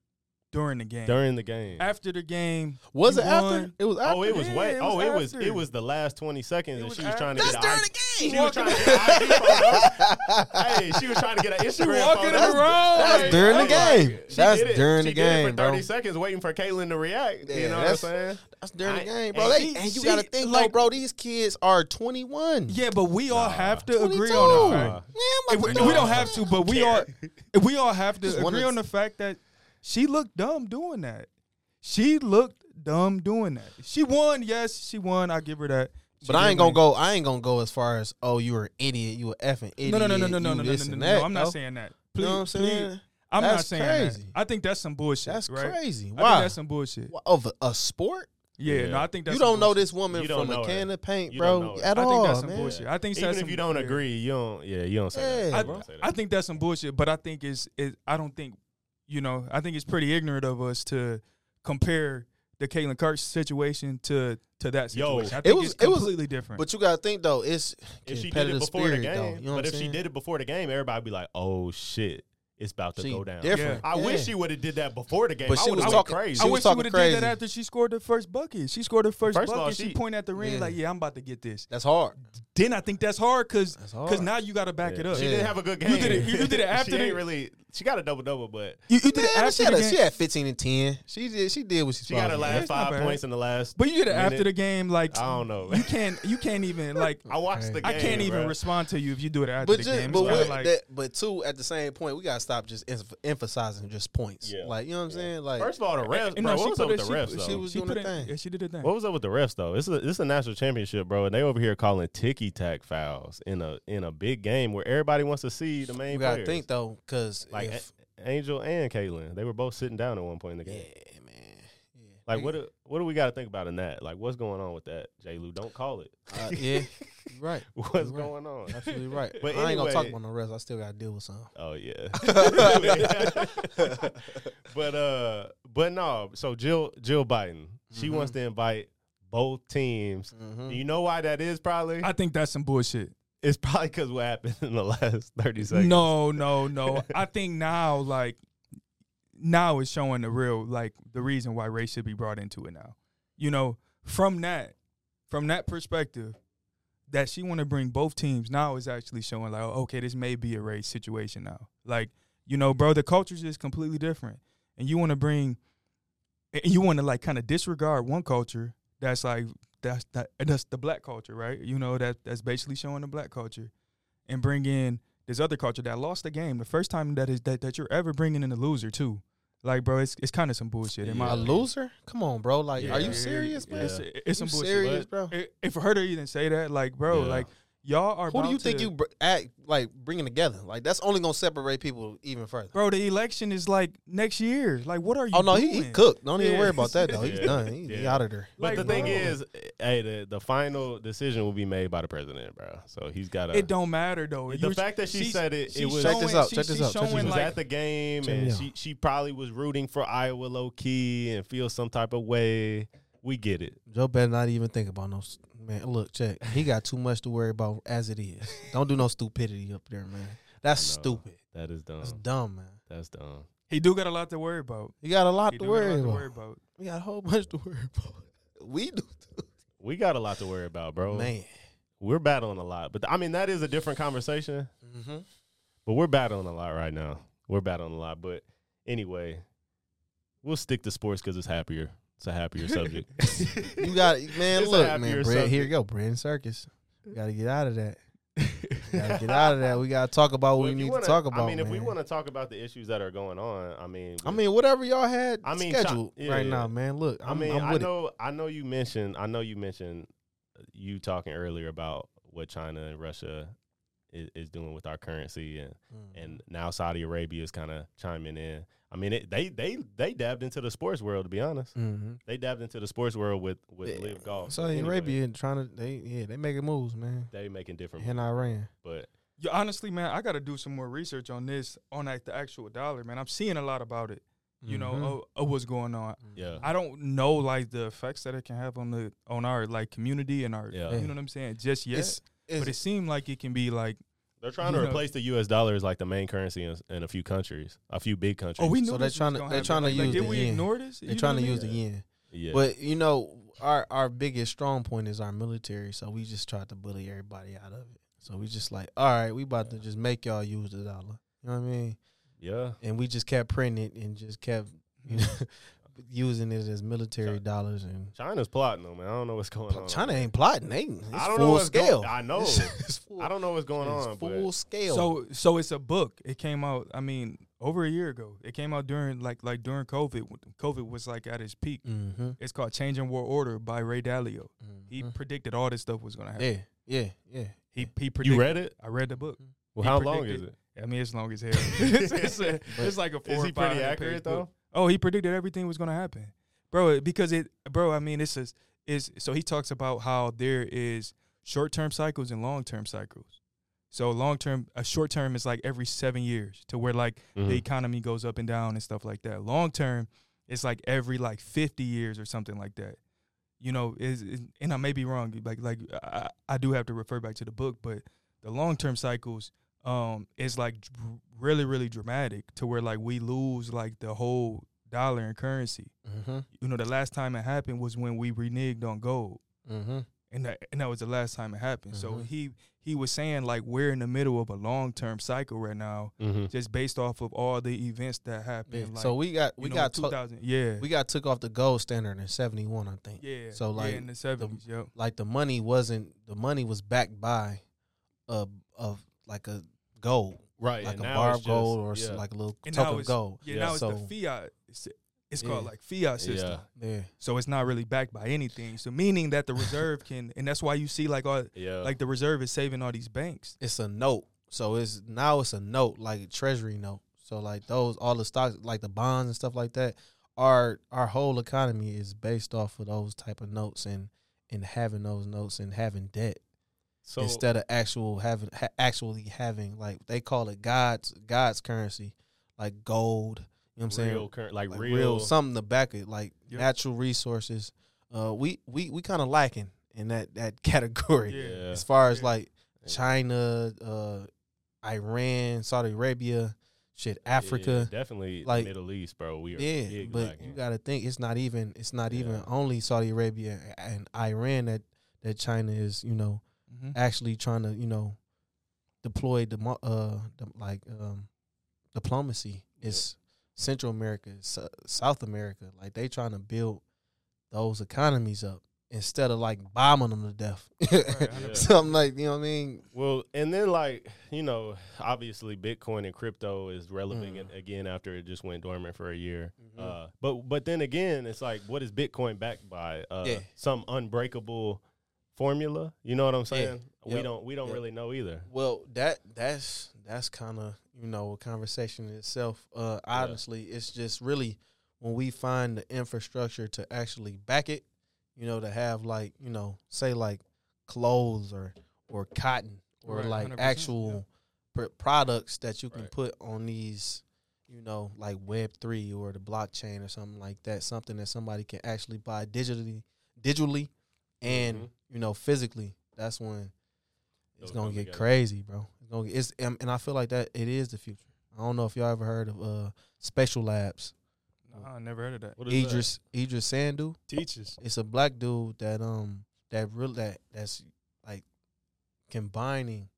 during the game. during the game. After the game, Was you it oh, after? It was after. Oh, it was Yeah, way. it oh, was it was. It was the last twenty seconds, It and she was after. trying to That's get. during an the game. She was trying to get an IG hey, she was trying to get an Instagram walking photo. around. That's Hey, during the game. like, she That's did it. during She the did it game, for bro. thirty seconds, waiting for Caitlin to react. Yeah, you know what I'm saying? That's during the game, bro. and They, she- and you gotta think, like- like, bro, these kids are 21. yeah, but we all have to agree on the fact. Yeah, I'm we, about we do don't have to, but we all we all have to agree on the fact that she looked dumb doing that. She looked dumb doing that. She won, yes, she won. I give her that. She But I ain't gonna win. go. I ain't gonna go as far as oh, you were an idiot. You were effing idiot. No, no, no, no, no, no, no, no, no, no, no. I'm not saying that. You know what I'm saying? please. I'm not That's saying crazy. that. I think that's some bullshit. That's right? crazy. I think Why? that's some bullshit. Wha- Of a, a sport? Yeah, Yeah. no, I think that's you don't know this woman You from know a her. can of paint, You bro, don't know her. at I all, I think that's some man. bullshit. I think Even that's if some- you don't yeah. agree, you don't. Yeah, you don't say that. I, don't say that. I think that's some bullshit, but I think it's it, I don't think you know I think it's pretty ignorant of us to compare the Caitlin Kirk situation to to that Yo, situation. I it was- it's it was- completely different. But you gotta think though, it's if she did it before the game, though. You know but I'm if she did it before the game, everybody be like, "Oh shit, it's about to She go down." different. I wish she would have did that before the game. But I she would've was went talking- crazy. I wish she talking would have did that after she scored the first bucket. She scored the first, First of all, bucket. she- she pointed at the ring Yeah. like, "Yeah, I'm about to get this." That's hard. Then I think that's hard because because now you got to back Yeah. it up. She Yeah. didn't have a good game. You did it- you- you did it after she the- ain't really. She got a double double, but You, you did it Man, after she, had a, game. she had 15 and 10. She did. She did what she, she got her supposed to last That's not five bad. points in the last. but you did it after the game. Like I don't know. you can't you can't even like I watched the game. I can't even bruh. respond to you if you do it after But the just, game. but It's with like, that, but two at the same point, we gotta stop just em- emphasizing just points. Yeah. Like you know what I'm saying? Like First of all, the eh, eh, refs, And bro. no, she What was put up with the refs she- though? she was she doing put her it- thing. Yeah, she did her thing. What was up with the refs though? This is a, this is a national championship, bro, and they over here calling ticky tack fouls in a in a big game where everybody wants to see the main You gotta think though, because like if, A- Angel and Caitlin, they were both sitting down at one point in the game. yeah, man, yeah. Like what do, what do we got to think about in that? Like what's going on with that, J. Lou? Don't call it. Uh, yeah, right. What's You're right. going on? Absolutely right. But But I ain't gonna talk about no rest. I still gotta deal with some. Oh yeah. but uh, but no. So Jill Jill Biden, she Mhm. wants to invite both teams. Mhm. You know why that is? Probably I think that's some bullshit. It's probably because what happened in the last thirty seconds. No, no, no. I think now, like, now it's showing the real, like, the reason why race should be brought into it now. You know, from that, from that perspective, that she want to bring both teams now is actually showing like, oh, okay, this may be a race situation now. Like, you know, bro, the cultures is completely different, and you want to bring, and you want to like kind of disregard one culture that's like that's that that's the black culture, right? You know that that's basically showing the black culture, and bring in this other culture that lost the game the first time that is that, that you're ever bringing in a loser too. Like, bro, it's it's kind of some bullshit. In my A loser? Come on, bro. Like, Yeah, are you yeah, serious, yeah. man? It's, it's some You bullshit. serious, bro? it- And for her to even say that, like, bro, Yeah. like y'all are. Who do you about think to- you br- act like bringing together? Like, that's only gonna separate people even further. Bro, the election is like next year. Like, what are you? Oh no, he, doing? he cooked. Don't even worry about that though. He's Yeah. done. He, he Yeah. out of there. But Like, the thing is, hey, the the final decision will be made by the president, bro. So he's got to. It don't matter though. The You're- fact that she said it- it she's was- Check this showing- out, she- check this out, check she was like, at the game and she she probably was rooting for Iowa low key and feel some type of way. We get it. Joe better not even think about no man. Look, check. He got too much to worry about as it is. Don't do no stupidity up there, man. That's stupid. That is dumb. That's dumb, man. That's dumb. he do got a lot to worry about. You got a lot He to do got a worry lot to about. worry about. We got a whole bunch to worry about. We do, We got a lot to worry about, bro. man. We're battling a lot, but I mean that is a different conversation. Mm-hmm. But we're battling a lot right now. We're battling a lot, but anyway, we'll stick to sports because it's happier. It's a happier subject. You got man. It's look, man. Brad, here subject. you go, Brandon Circus. We got to get out of that. Got to get out of that. We got to talk about what Well, we need wanna- to talk about. I mean, if we want to talk about the issues that are going on, I mean, I mean, whatever y'all had I mean, Chi- scheduled yeah, right yeah. now, man. Look, I I'm, mean, I'm I with it. know, I know you mentioned, I know you mentioned uh, you talking earlier about what China and Russia is, is doing with our currency, and Mm. and now Saudi Arabia is kind of chiming in. I mean, it, they they they dabbed into the sports world. To be honest, Mm-hmm. they dabbed into the sports world with with Yeah. LIV Golf. Saudi Anyway, Arabia trying to they yeah they making moves, man. they making different, And moves, Iran. but Yeah, honestly, man, I got to do some more research on this, on like the actual dollar, man. I'm seeing a lot about it, you know, Mhm. of, of what's going on. yeah, I don't know like the effects that it can have on the on our like community and our, Yeah. you know what I'm saying, just yet. It's, but it it's seemed like it can be like, they're trying to you know- replace the U.S. dollar as like the main currency in, in a few countries, a few big countries. oh, we knew So this they're trying to- gonna they're trying to Like, like, use did the we yen. ignore this? they're You trying to what I use the yen. yeah, But you know, our our biggest strong point is our military, so we just tried to bully everybody out of it. So we just like, all right, we about to just make y'all use the dollar. You know what I mean? yeah. And we just kept printing it and just kept you know using it as military China- dollars and China's plotting though, man. I don't know what's going on. China ain't plotting. They it's I don't full know what's going- scale. I know. it's full, I don't know what's going it's on, full but scale. So so it's a book. It came out. I mean, over a year ago. It came out during like like during COVID. COVID was like at its peak. mm-hmm. It's called Changing World Order by Ray Dalio. He predicted all this stuff was gonna happen. yeah, yeah, yeah. He he predicted. you read it. I read the book. Well, He how long is it? I mean, it's long as hell. it's, it's, a- it's like a four Is or he pretty accurate though? book. Oh, he predicted everything was gonna happen, bro. Because it, bro. I mean, this is is so he talks about how there is short term cycles and long term cycles. So long term, a short term is like every seven years, to where like Mhm. the economy goes up and down and stuff like that. Long term, it's like every like fifty years or something like that. You know, is is- and I may be wrong. Like like I, I do have to refer back to the book, but the long term cycles um is like really really dramatic to where like we lose like the whole dollar and currency. Mm-hmm. You know, the last time it happened was when we reneged on gold Mm-hmm. and that and that was the last time it happened. So Mhm. he he was saying like we're in the middle of a long term cycle right now, Mhm. just based off of all the events that happened. Like, so we got we know, got to, 2000, yeah, we got took off the gold standard in seventy one, I think. yeah. so, yeah, like, in the seventies, yep. Like the money wasn't the money was backed by a of like a gold, Right. like and a bar of gold or yeah. like a little And chunk now of gold. Yeah, Yeah. now it's So- the fiat. It's, it's Yeah. called like fiat system. Yeah. Yeah. So it's not really backed by anything. So meaning that the reserve can, and that's why you see like all Yeah. like the reserve is saving all these banks. It's a note. So it's now it's a note, like a treasury note. So like those all the stocks like the bonds and stuff like that, our our whole economy is based off of those type of notes and and having those notes and having debt. So instead of actual having ha- actually having like they call it God's God's currency, like gold. You know what I'm real saying? current, like, Like real, real, something to back it, like Yep. natural resources. Uh, we we we kind of lacking in that that category Yeah. as far as Yeah. like China, uh, Iran, Saudi Arabia, shit, Yeah, Africa. definitely like- Middle East, bro. We are Yeah, but lacking. you got to think it's not even it's not even only Saudi Arabia and Iran that that China is you know Mm-hmm. actually trying to you know deploy the uh the, like um diplomacy is Central America, S- South America. Like they trying to build those economies up instead of like bombing them to death. Yeah. Something like you know what I mean. Well, and then like you know, obviously Bitcoin and crypto is relevant Mm. again after it just went dormant for a year. Mhm. Uh, but but then again, it's like, what is Bitcoin backed by? Uh, Yeah. Some unbreakable formula. You know what I'm Yeah. saying? We Yep. don't we don't Yep. really know either. Well, that that's that's kind of you know a conversation in itself. Uh, honestly, it's just really when we find the infrastructure to actually back it. You know, to have like you know, say like clothes or or cotton or Right, like 100%, actual pr- products that you can Right. put on these. You know, like Web three or the blockchain or something like that. Something that somebody can actually buy digitally, digitally, and Mhm. you know physically. That's when Those it's gonna get together. crazy, bro. It's gonna get, it's um, and I feel like that it is the future. I don't know if y'all ever heard of uh Spatial Labs. I never heard of that. What is that? Iddris Iddris Sandu. teaches. It's a black dude that um that real that that's like combining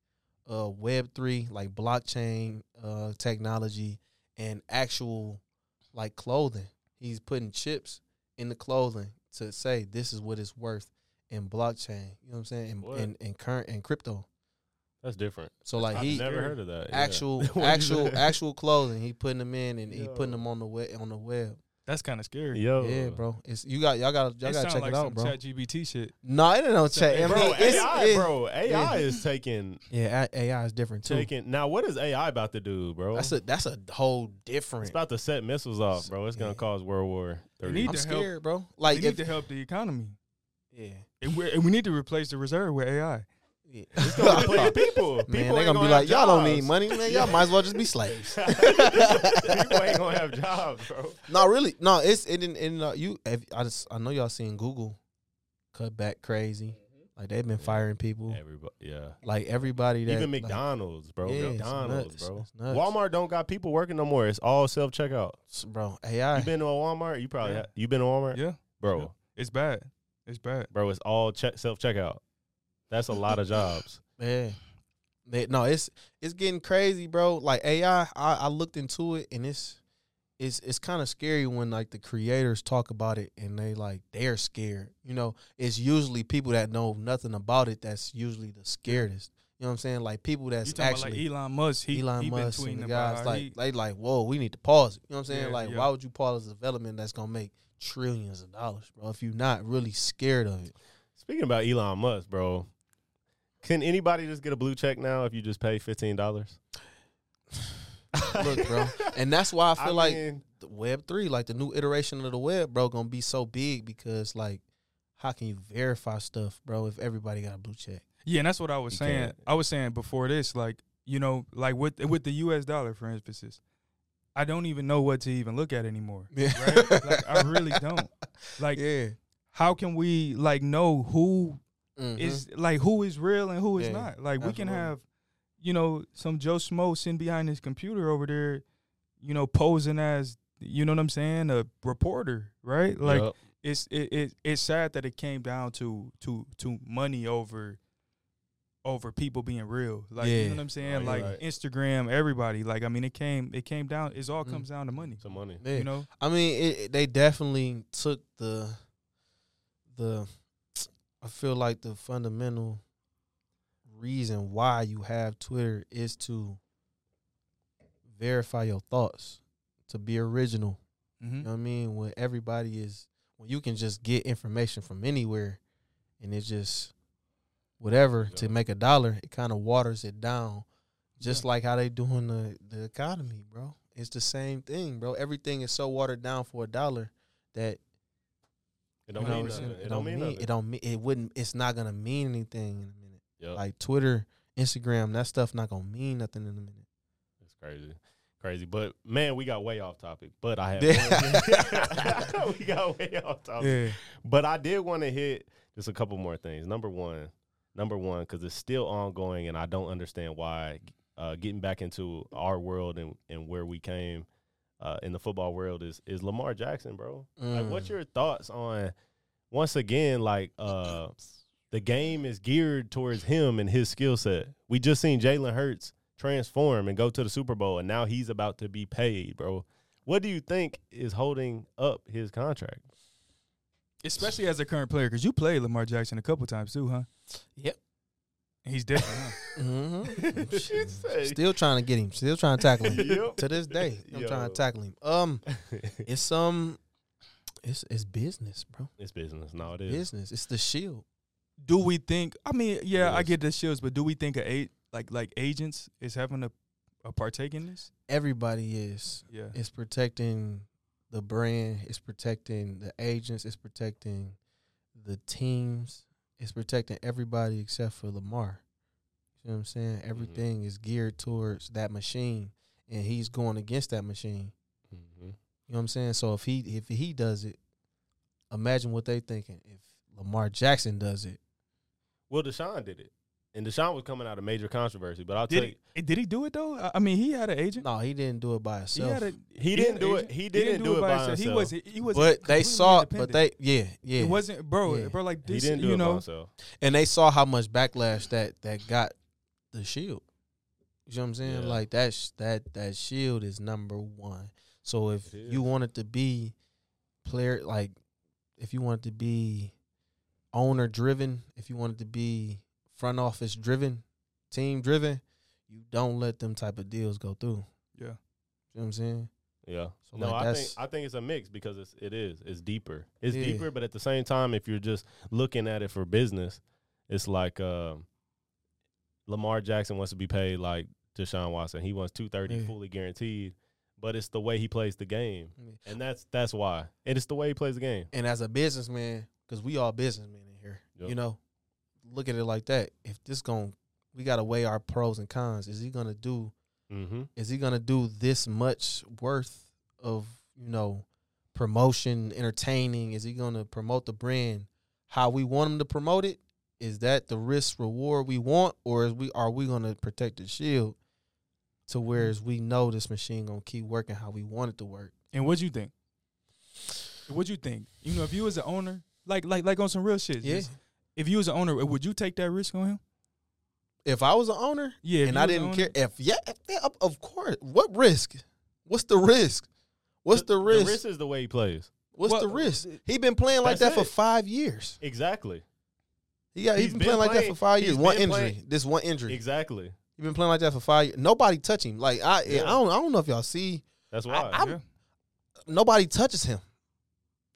uh Web three like blockchain uh technology and actual like clothing. He's putting chips in the clothing to say this is what it's worth in blockchain. You know what I'm saying? And What? and, and current and crypto. That's different. So like I've he never heard of that. actual What is actual actual clothing. He putting them in and he Yo. putting them on the web on the web. That's kind of scary. Yo, Yeah, bro. It's you got y'all got y'all got to check like it out, some bro. ChatGPT shit. No, it ain't no check. I Hey, mean, bro, it's, AI, it- bro, AI yeah. is taking Yeah, AI is different too. taking. Now, what is AI about to do, bro? That's a that's a whole different. it's about to set missiles off, bro. It's gonna Yeah. cause World War They Three. need I'm to help- scared, bro. We Like need if, to help the economy, yeah, and, we're, and we need to replace the reserve with AI. yeah. It's gonna replace people. Man, People they ain't gonna be have like, y'all don't need money, man. Y'all might as well just be slaves. people ain't gonna have jobs, bro. no, really, no. It's it in, in uh, you. If, I just I know y'all seen Google cut back crazy. Like they've been firing people. Everybody, yeah. Like everybody that Even like, McDonald's, bro. Yeah, it's McDonald's, nuts. bro. It's. Walmart don't got people working no more. It's all self checkout. bro, AI. You been to a Walmart? You probably Yeah. ha- you been to Walmart, Yeah, bro. Yeah. it's bad. It's bad. Bro, it's all check self checkout. That's a lot of jobs. Yeah. They- no, it's it's getting crazy, bro. Like AI, I, I looked into it and it's it's it's kind of scary when like the creators talk about it and they like they're scared. You know, it's usually people that know nothing about it that's usually the scaredest. You know what I'm saying? Like people that's You talking actually about like Elon Musk? He, Elon he Musk been and the guys how like he, they like, whoa, we need to pause it. You know what I'm saying? Yeah, like, yeah. why would you pause a development that's gonna make trillions of dollars, bro? If you're not really scared of it. Speaking about Elon Musk, bro, can anybody just get a blue check now if you just pay fifteen dollars? look, bro. And that's why I feel like mean, the Web three, like the new iteration of the web, bro, gonna be so big because like, how can you verify stuff, bro, if everybody got a blue check? Yeah, and that's what I was You saying. can't. I was saying before this, like you know, like with with the U.S. dollar, for instance, I don't even know what to even look at anymore. Yeah. Right? like I really don't. Like, yeah. how can we like know who Mhm. is like who is real and who is Yeah, not? Like we can have, you know, some Joe Smo sitting behind his computer over there, you know, posing as you know what I'm saying, a reporter, right? Like yup. it's it, it it's sad that it came down to to to money over over people being real. Like you know what I'm saying? Right, like right. Instagram, everybody. Like I mean it came it came down it all Mm. comes down to money. some money. Yeah. You know? I mean, it, it- they definitely took the the. I feel like the fundamental reason why you have Twitter is to verify your thoughts, to be original. Mm-hmm. You know what I mean? When everybody is, when you can just get information from anywhere, and it just whatever to make a dollar, it kind of waters it down. just like how they doing the the economy, bro. It's the same thing, bro. Everything is so watered down for a dollar that It don't you know, mean nothing. it, It don't mean nothing. it don't mean it wouldn't. It's not gonna mean anything in a minute. Yup. Like Twitter, Instagram, that stuff not gonna mean nothing in a minute. It's crazy. Crazy. But man, we got way off topic. But I have we got way off topic. Yeah, But I did want to hit just a couple more things. Number one, number one, because it's still ongoing, and I don't understand why. Uh, getting back into our world and, and where we came uh, in the football world is is Lamar Jackson, bro. Like, Mm. what's your thoughts on? Once again, like uh, the game is geared towards him and his skill set. We just seen Jalen Hurts transform and go to the Super Bowl, and now he's about to be paid, bro. What do you think is holding up his contract? Especially as a current player, because you played Lamar Jackson a couple times too, huh? Yep. He's different, huh? Mm-hmm. Still trying to get him. Still trying to tackle him. Yep. to this day, I'm trying to tackle him. Um, it's um, it's it's business, bro. It's business. No, it is. Business. It's the shield. do we think? I mean, yeah, I get the shields, but do we think a eight like like agents is having a a partake in this? Everybody is. Yeah, It's protecting the brand. It's protecting the agents. It's protecting the teams. It's protecting everybody except for Lamar. You know what I'm saying? Everything is geared towards that machine, and he's going against that machine. Mhm. You know what I'm saying? So if he if he does it, imagine what they thinking. If Lamar Jackson does it, Well, Deshaun did it, and Deshaun was coming out of major controversy. But I'll did tell you, he, did he do it though? I- I mean, he had an agent. no, he didn't do it by he himself. had a he had didn't an do it. agent. He didn't do it by himself. He was he was. but they saw. But they yeah yeah. It wasn't, bro. Yeah. Bro, like He this. didn't do you it by know, himself. and they saw how much backlash that that got the shield. You know what I'm saying? Yeah. Like that that that shield is number one. So if you wanted to be player like if you wanted to be owner driven, if you wanted to be front office driven, team driven, you don't let them type of deals go through. yeah. You know what I'm saying? Yeah. So, no, like, I think I think it's a mix because it's it is it's deeper. It's Yeah. deeper, but at the same time, if you're just looking at it for business, it's like um, Lamar Jackson wants to be paid like Deshaun Watson. He wants two thirty Yeah. fully guaranteed, but it's the way he plays the game, Yeah. and that's that's why. And it's the way he plays the game. And as a businessman, because we all businessmen in here, Yep. you know, look at it like that. If this going we gotta weigh our pros and cons. Is he gonna do Mm-hmm. is he gonna do this much worth of, you know, promotion, entertaining? Is he gonna promote the brand how we want him to promote it? Is that the risk reward we want, or is we are we gonna protect the shield to whereas we know this machine gonna keep working how we want it to work? And what'd you think? What'd you think? You know, if you was an owner, like like like on some real shit. Yeah. just- If you was an owner, would you take that risk on him? If I was an owner, Yeah. and I didn't care. If yeah, if- yeah, of- of course. What risk? What's the risk? What's the, risk? The risk is the way he plays. What's Well, the risk? He been playing like that's that for it. five years. Exactly. He got. He's He's been, been playing like that for five years. One injury. playing- This one injury. Exactly. He been playing like that for five years. Nobody touch him. Like I, Yeah. I don't. I don't know if y'all see. That's why. I'm- Yeah. Nobody touches him.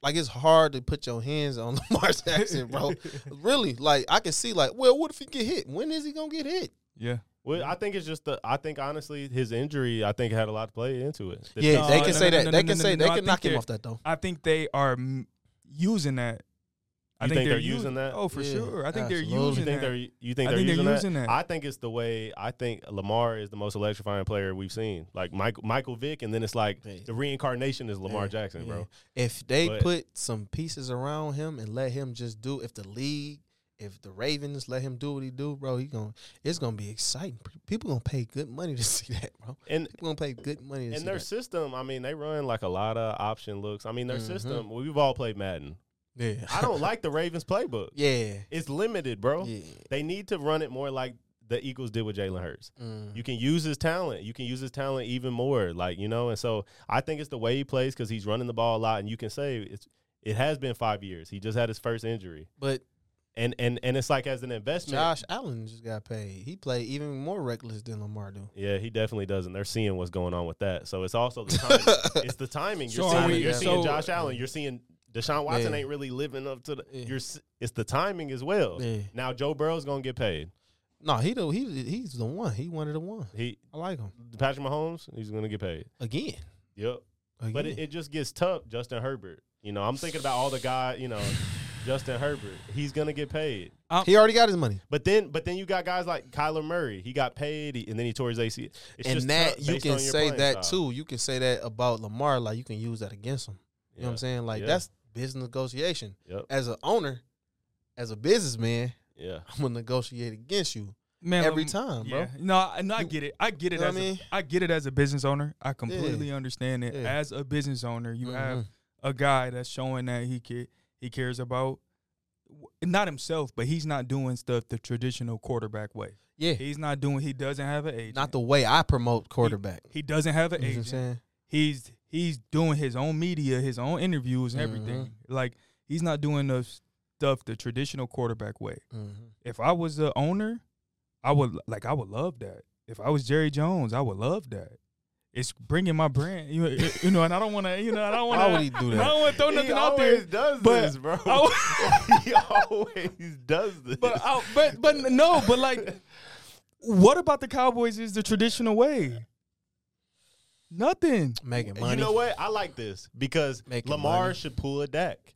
Like it's hard to put your hands on Lamar Jackson, bro. really, like I can see. Like, well, what if he get hit? When is he gonna get hit? Yeah. Well, I think it's just the. I think honestly, his injury, I think had a lot to play into it. The Yeah, No, they can no, say no, that. they can say they can knock him off that though. I think they are m- using that. I You think they're us- using that? Oh, for Yeah, sure. I think they're absolutely. using You think that. they're you think I they're, think they're using, using that? that. I think it's the way I think Lamar is the most electrifying player we've seen. Like Michael Michael Vick, and then it's like Yeah. the reincarnation is Lamar Yeah, Jackson, bro. yeah. If they But- put some pieces around him and let him just do, if the league, if the Ravens let him do what he do, bro, he going it's gonna be exciting. People gonna pay good money to see that, bro. And People gonna pay good money to see that. and their that. system, I mean, they run like a lot of option looks. I mean, their Mhm. system. We've all played Madden. Yeah, I don't like the Ravens playbook. yeah, It's limited, bro. yeah. They need to run it more like the Eagles did with Jalen Hurts. Mm. You can use his talent. You can use his talent even more, like you know. And so I think it's the way he plays because he's running the ball a lot, and you can say it's. It has been five years. He just had his first injury, But and and and it's like as an investment. Josh Allen just got paid. He played even more reckless than Lamar do. Yeah, he definitely doesn't. They're seeing what's going on with that. So it's also the timing. it's the timing. You're So seeing, we- you're seeing so- Josh Allen. You're seeing Deshaun Watson Yeah. ain't really living up to the. Yeah. You're. It's the timing as well. Yeah. Now Joe Burrow's gonna get paid. No, he the he he's the one. He wanted the one. He I like him Patrick Mahomes. He's gonna get paid. again. Yep. again. But it, it just gets tough. Justin Herbert. You know, I'm thinking about all the guy. You know, Justin Herbert. He's gonna get paid. Uh, he already got his money. But then, but then you got guys like Kyler Murray. He got paid, he- and then he tore his AC. It's and just that you can say that style. too. You can say that about Lamar. Like you can use that against him. You know what I'm saying? Like Yeah. that's business negotiation. Yep. As an owner, as a businessman, Yeah. I'm gonna negotiate against you Man, every Lam- time, bro. Yeah, no, I, no, I get it. I get it you know as what I a, mean? I get it as a business owner. I completely understand it. Yeah. As a business owner, you have Mhm. a guy that's showing that he ca- he cares about not himself, but he's not doing stuff the traditional quarterback way. yeah, He's not doing. He doesn't have an agent. not the way I promote quarterback. He doesn't have an You know what I'm agent. saying? He's he's doing his own media, his own interviews, and Mm-hmm. everything. Like he's not doing the stuff the traditional quarterback way. Mhm. If I was the owner, I would like I would love that. If I was Jerry Jones, I would love that. It's bringing my brand, you, you know, and I don't want to, you know, I don't want to. Why would he do I don't want to throw He nothing out there. always does but this, bro. I he always does this. But I, but but no, but like, what about the Cowboys? Is the traditional way? Nothing. Making money. you know what? I like this because Making Lamar money. should pull a Dak.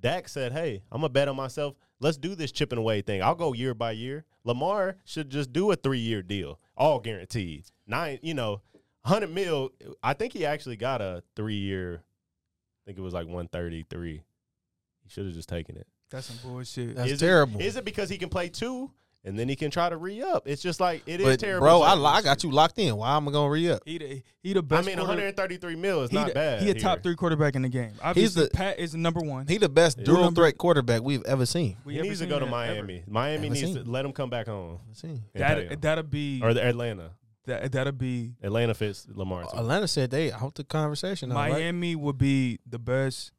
Dak said, "Hey, I'm gonna bet on myself. Let's do this chipping away thing. I'll go year by year. Lamar should just do a three year deal, all guaranteed. Nine, you know, hundred mil. I think he actually got a three year. I think it was like one thirty three. He should have just taken it. That's some bullshit. That's is terrible. It, is it because he can play two and then he can try to re up? It's just like it is but terrible. bro, I. I got you locked in. Why am I gonna re up? he the, he the I mean, 133 mil is he not the- bad. He a here. top three quarterback in the game. Obviously, the- Pat is the number one. He the best Yeah. dual Number- threat quarterback we've ever seen. We He ever needs to go to that, Miami. Miami Ever needs seen. to let him come back home. Ever seen. and pay him. That that'll be or the Atlanta. that that'll be Atlanta fits Lamar. too. Atlanta said they out the conversation. now, right? Miami would be the best,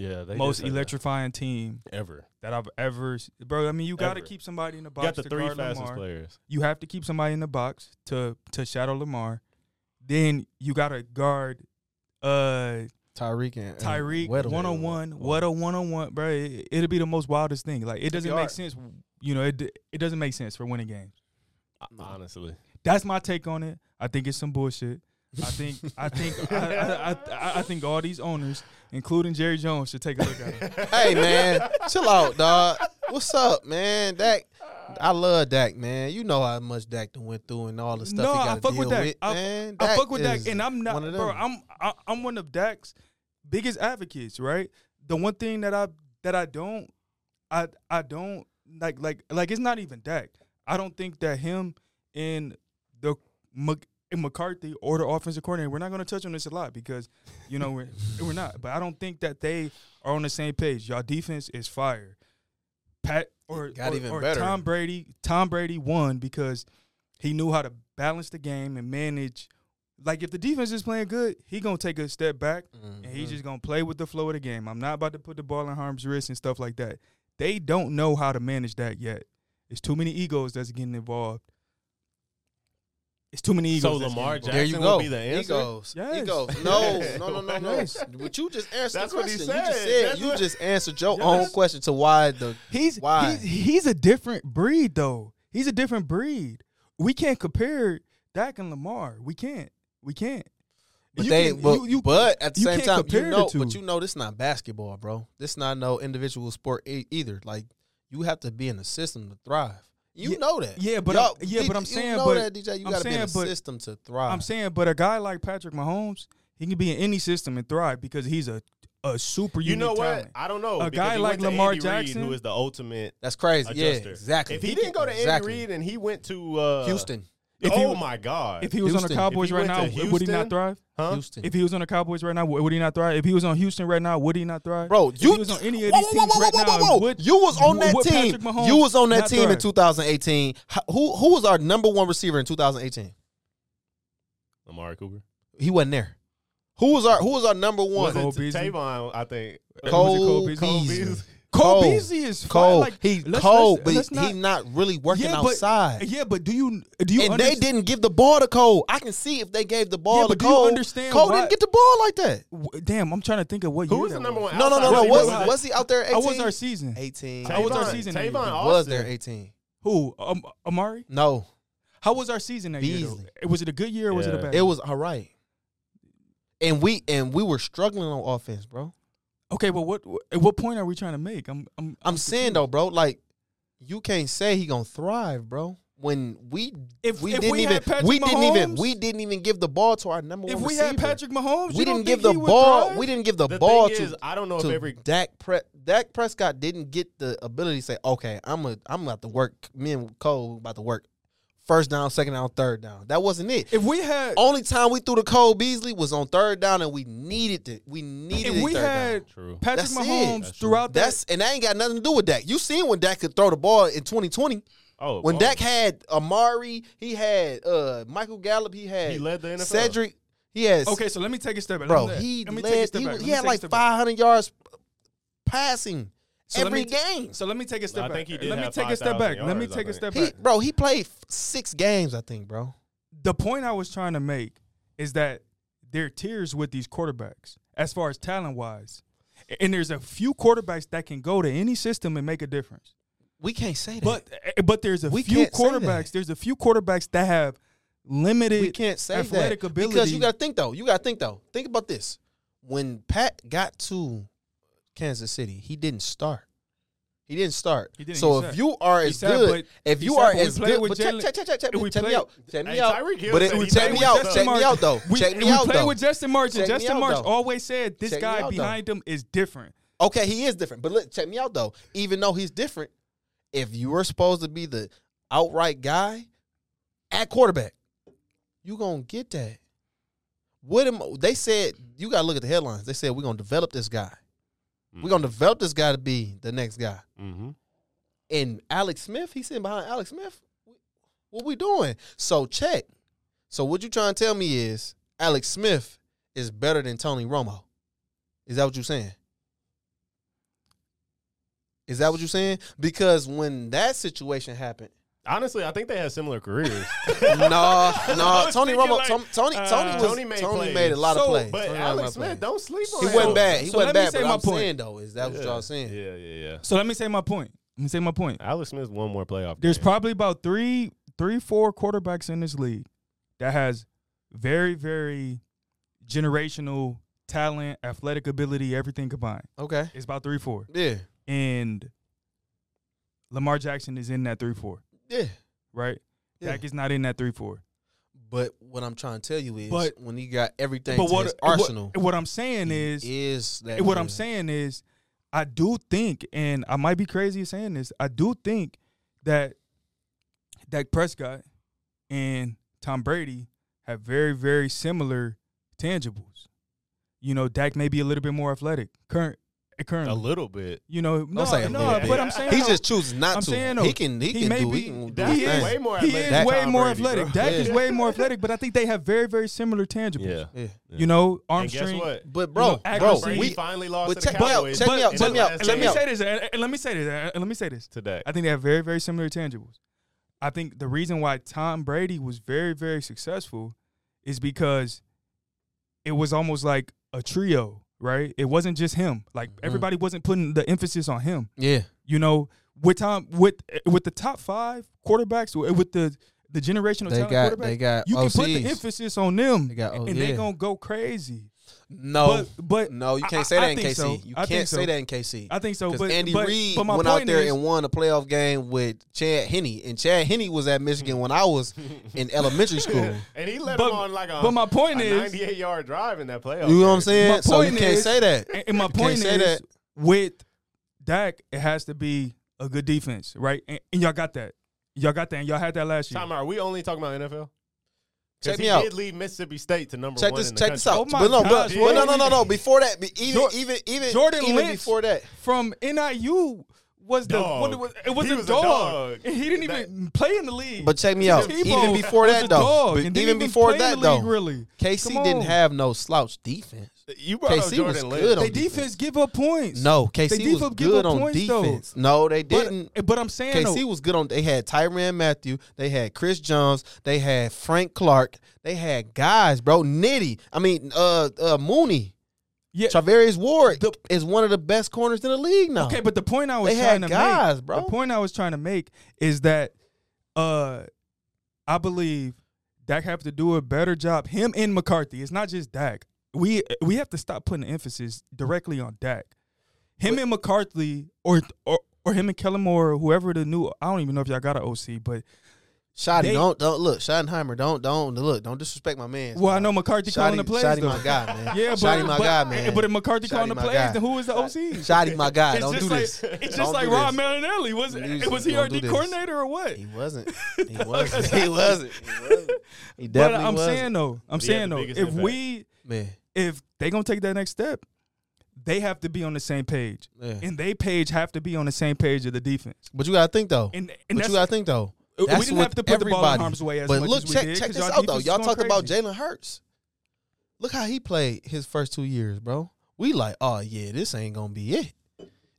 yeah, they most did say that. electrifying team ever. that I've ever. Bro, I mean, you got to keep somebody in the box. You box got the to three guard fastest Lamar. players. You have to keep somebody in the box to to shadow Lamar. Then you got to guard uh Tyreek and and Tyreek one on one. What a one on one, bro. It, it'll be the most wildest thing. Like it doesn't make sense. You know, it it doesn't make sense for winning games. Honestly, That's my take on it. I think it's some bullshit. I think I think I, I, I, I think all these owners, including Jerry Jones, should take a look at it. hey man, chill out, dog. What's up, man? Dak, I love Dak, man. You know how much Dak went through and all the stuff No, he I fuck with Dak. with, I- man. I fuck with Dak, and I'm not, bro. I'm I, I'm one of Dak's biggest advocates, right? The one thing that I that I don't, I I don't like like like it's not even Dak. I don't think that him and the McCarthy or the offensive coordinator. We're not going to touch on this a lot because you know we're we're not. But I don't think that they are on the same page. Y'all defense is fire. Pat or, Got or- even or better. Tom Brady. Tom Brady won because he knew how to balance the game and manage. Like if the defense is playing good, he gonna take a step back and Mm-hmm. he's just gonna play with the flow of the game. I'm not about to put the ball in harm's wrist and stuff like that. They don't know how to manage that yet. It's too many egos that's getting involved. It's too many egos. So Lamar getting there you Jackson go. would be the answer? Egos. Yes. Egos. No, no, no, no, no. Yes. But you just answered That's the what he question. You just said. said That's you what- just answered your Yes. own question to why the He's Why? he's he's a different breed though. He's a different breed. we can't compare Dak and Lamar. We can't. We can't. But You they, can- but, you- you- but at the you same can't time, you compare the know, two. but you know, this not basketball, bro. This not no individual sport e- either. Like you have to be in the system to thrive. You Yeah, know that. yeah, but Y'all- I'm- yeah, but I'm you saying, know but- that DJ, you I'm got to be in saying, the but- system to thrive. I'm saying, but a guy like Patrick Mahomes, he can be in any system and thrive because he's a a super unique. You know what? talent. I don't know. A guy like Lamar Andy Reid, Jackson- who is the ultimate that's crazy. Yeah, exactly. If he didn't go to Andy Exactly. Reid and he went to uh, Houston, If oh was- my God! If he was on the Cowboys right now, to would he not thrive? huh? Houston. If he was on the Cowboys right now, would would he not thrive? If he was on Houston right now, would he not thrive? Bro, you was on any of whoa, these whoa, teams whoa, right whoa, now, whoa, whoa. would- you was on that team. Patrick You was on that not team in 2018. Who who was our number one receiver in 2018? Amari Cooper. He wasn't there. Who was our Who was our number one? Was it Tavon? I think. Cole- was it Cole Cole Beasley? Beasley. Cole, Cole. Beasley is fine. Cole. Like, he let's- Cole, let's- but let's he not- not really working Yeah, but- outside. Yeah, but do you do you and they didn't give the ball to Cole. I can see if they gave the ball Yeah, to but do you Cole. understand Cole why- didn't get the ball like that. W- Damn, I'm trying to think of what Who year was the number one? No, no, no, outside no. receiver? Was, Was was he out there? 18? How was our season? 18. How was our season Tavon though? was there 18? Who? Um, Amari? No, How was our season that year? Beasley. Though? Was it a good year or was it a bad? Year? it was all right. And we and we were struggling on offense, bro. Okay, but what at what point are we trying to make? I'm I'm I'm saying though, bro, like you can't say he gonna thrive, bro. When we If- we if didn't we even had Patrick we didn't even we didn't even give the ball to our number if one If we receiver. had Patrick Mahomes, we didn't give the ball. thrive? We didn't give the, The ball to is, I don't know if to every Dak Pre- Dak Prescott didn't get the ability to say, "Okay, I'm a I'm about to work. Me and Cole about to work first down, second down, third down." That wasn't it. If we had Only time we threw the Cole Beasley was on third down, and we needed it. We needed if we third had down. True. Patrick That's it. Mahomes That's throughout that, That's and that ain't got nothing to do with Dak. You seen when Dak could throw the ball in 2020. Oh, When oh. Dak had Amari, he had uh, Michael Gallup, he had he led the NFL. Cedric, he had okay. So let me take a step back. bro. He let me take led. He, back. was- Let he had like step back. 500 yards passing So every t- game. So let me take a step I back. think he did let me have take a step 5,000 back. Let me take a think. step He, back. bro, he played f- six games, I think, bro. the point I was trying to make is that there are tiers with these quarterbacks as far as talent wise. And there's a few quarterbacks that can go to any system and make a difference. We can't say that. But eh, but there's a We few can't say that. quarterbacks. There's a few quarterbacks that have limited we can't say athletic that ability. because you got to think though. You got to think though. Think about this. When Pat got to Kansas City, he didn't start. He didn't start. He didn't, so if you are as sat, good, if you sat, are as good, with but check, check, check, check, check, me, check me out, check me out. But it, said he check me out, check me out though. we, check me we out played though. with Justin. Check me Justin Martin always said this guy behind him is different. Okay, he is different, but look, check me out though. Even though he's different, if you were supposed to be the outright guy at quarterback, you gonna get that. What am they said? You gotta look at the headlines. They said we're gonna develop this guy. We're gonna develop this guy to be the next guy. Mm-hmm. And Alex Smith, he's sitting behind Alex Smith. What we doing? So check. So what you trying to tell me is Alex Smith is better than Tony Romo? Is that what you're saying? Is that what you're saying? Because when that situation happened, Honestly, I think they had similar careers. no, no, Tony thinking Romo, like, Tom- Tony, uh, Tony was Tony made Tony made a lot So, of plays. but Tony made a lot Alex Smith, don't sleep on He him. wasn't bad. He So wasn't let me bad. say But my I'm point. saying though is that what y'all saying? Yeah, yeah, yeah. So let me say my point. Let me say my point. Alex Smith one more playoff. There's game. probably about three, three, four quarterbacks in this league that has very, very generational talent, athletic ability, everything combined. Okay. It's about three, four, Yeah. and Lamar Jackson is in that three, four, Yeah. right? Yeah. Dak is not in that three, four. But what I'm trying to tell you is, But- when he got everything But what, his what arsenal, what I'm saying is, is that what I'm saying is, I do think, and I might be crazy saying this, I do think that Dak Prescott and Tom Brady have very, very similar tangibles. You know, Dak may be a little bit more athletic current a little bit. You know, no, say a no, little but. I'm saying He no. just chooses not I'm to. saying, though, he can. He, he can may do. be- He can do he is way more athletic. he athletic is than way Tom more Brady, bro. athletic. Dak is way more athletic, but I think they have very, very similar tangibles. Yeah. Yeah. You know, arm And guess strength. what? But You bro, know, bro, accuracy. Brady we finally lost but to the check me out, Cowboys. check me out, check me out, last And check let me me say this. and- and let me say this. Uh, and uh, let me say this. today. I think they have very, very similar tangibles. I think the reason why Tom Brady was very, very successful is because it was almost like a trio, right? It wasn't just him. Like Mhm. everybody wasn't putting the emphasis on him. yeah, You know, with Tom, with with the top five quarterbacks, with the the generational They talent got quarterback, they got you can put the emphasis on them, They got oh, and yeah. they gonna go crazy. No, but but no, you can't I- say I that in KC. so. You I can't so. say that in KC. I think so. Because But Andy but, Reid but went out point there is, and won a playoff game with Chad Henne, and Chad Henne was at Michigan when I was in elementary school. and he led But- him on like a, but my point a is, 98 yard drive in that playoff. You know what I'm saying? So you point can't is- say that. and, and my point say is that. with Dak, it has to be a good defense, right? And, and y'all got that. Y'all got that, and y'all had that last year. Time out. Are we only talking about NFL? 'Cause Check he me out. did lead Mississippi State to number Check one this. in the Check this out. Oh my but no, gosh, but, but no, no, no, no. Before that, even, Jor- even, even, Jordan even Lynch before that, from NIU was the Dog. what it was, it was He a was a dog. dog. And he didn't even play in the league. But check me out. Even before that, though, dog but and didn't even before that, though, really, KC didn't have no slouch defense. You brought KC was Jordan Lynch. good on They defense give up points. No, KC They was defense give good up on points, though. defense. No, they didn't. but I'm saying KC though, was good on. They had Tyrann Mathieu. They had Chris Jones. They had Frank Clark. They had guys, bro. Nitty. I mean, uh, uh Mooney. yeah. Charvarius Ward is one of the best corners in the league now. Okay, but the point I was They trying had to guys, make, bro. the point I was trying to make is that, uh, I believe Dak have to do a better job. Him and McCarthy. It's not just Dak. We we have to stop putting emphasis directly on Dak. Him and McCarthy, or or or him and Kellen Moore, or whoever the new. I don't even know if y'all got an OC, but Shotty, They- don't don't look. Schottenheimer, don't don't look. Don't disrespect my man. well, I know McCarthy calling the plays. Shotty, my guy, man. Yeah, but Shotty, my but, guy, man. But if McCarthy Shotty, calling the my plays, guy. then who is the OC? Shotty, my guy. It's Don't just do like this. it's Don't just like do Rod this. Marinelli. Was Please, was he don't our D coordinator or what? He wasn't. He wasn't. he wasn't. He wasn't. He But I'm wasn't. saying though, I'm he saying though, if impact. we man. If they gonna take that next step, they have to be on the same page, Yeah. and they page have to be on the same page of the defense. But you gotta think though. And and but that's you gotta think though. we didn't have to put the ball in harm's way as But much look, as we check did, check this out though. Y'all talk about. Jalen Hurts. Look how he played his first two years, bro. We like, oh yeah, this ain't gonna be it.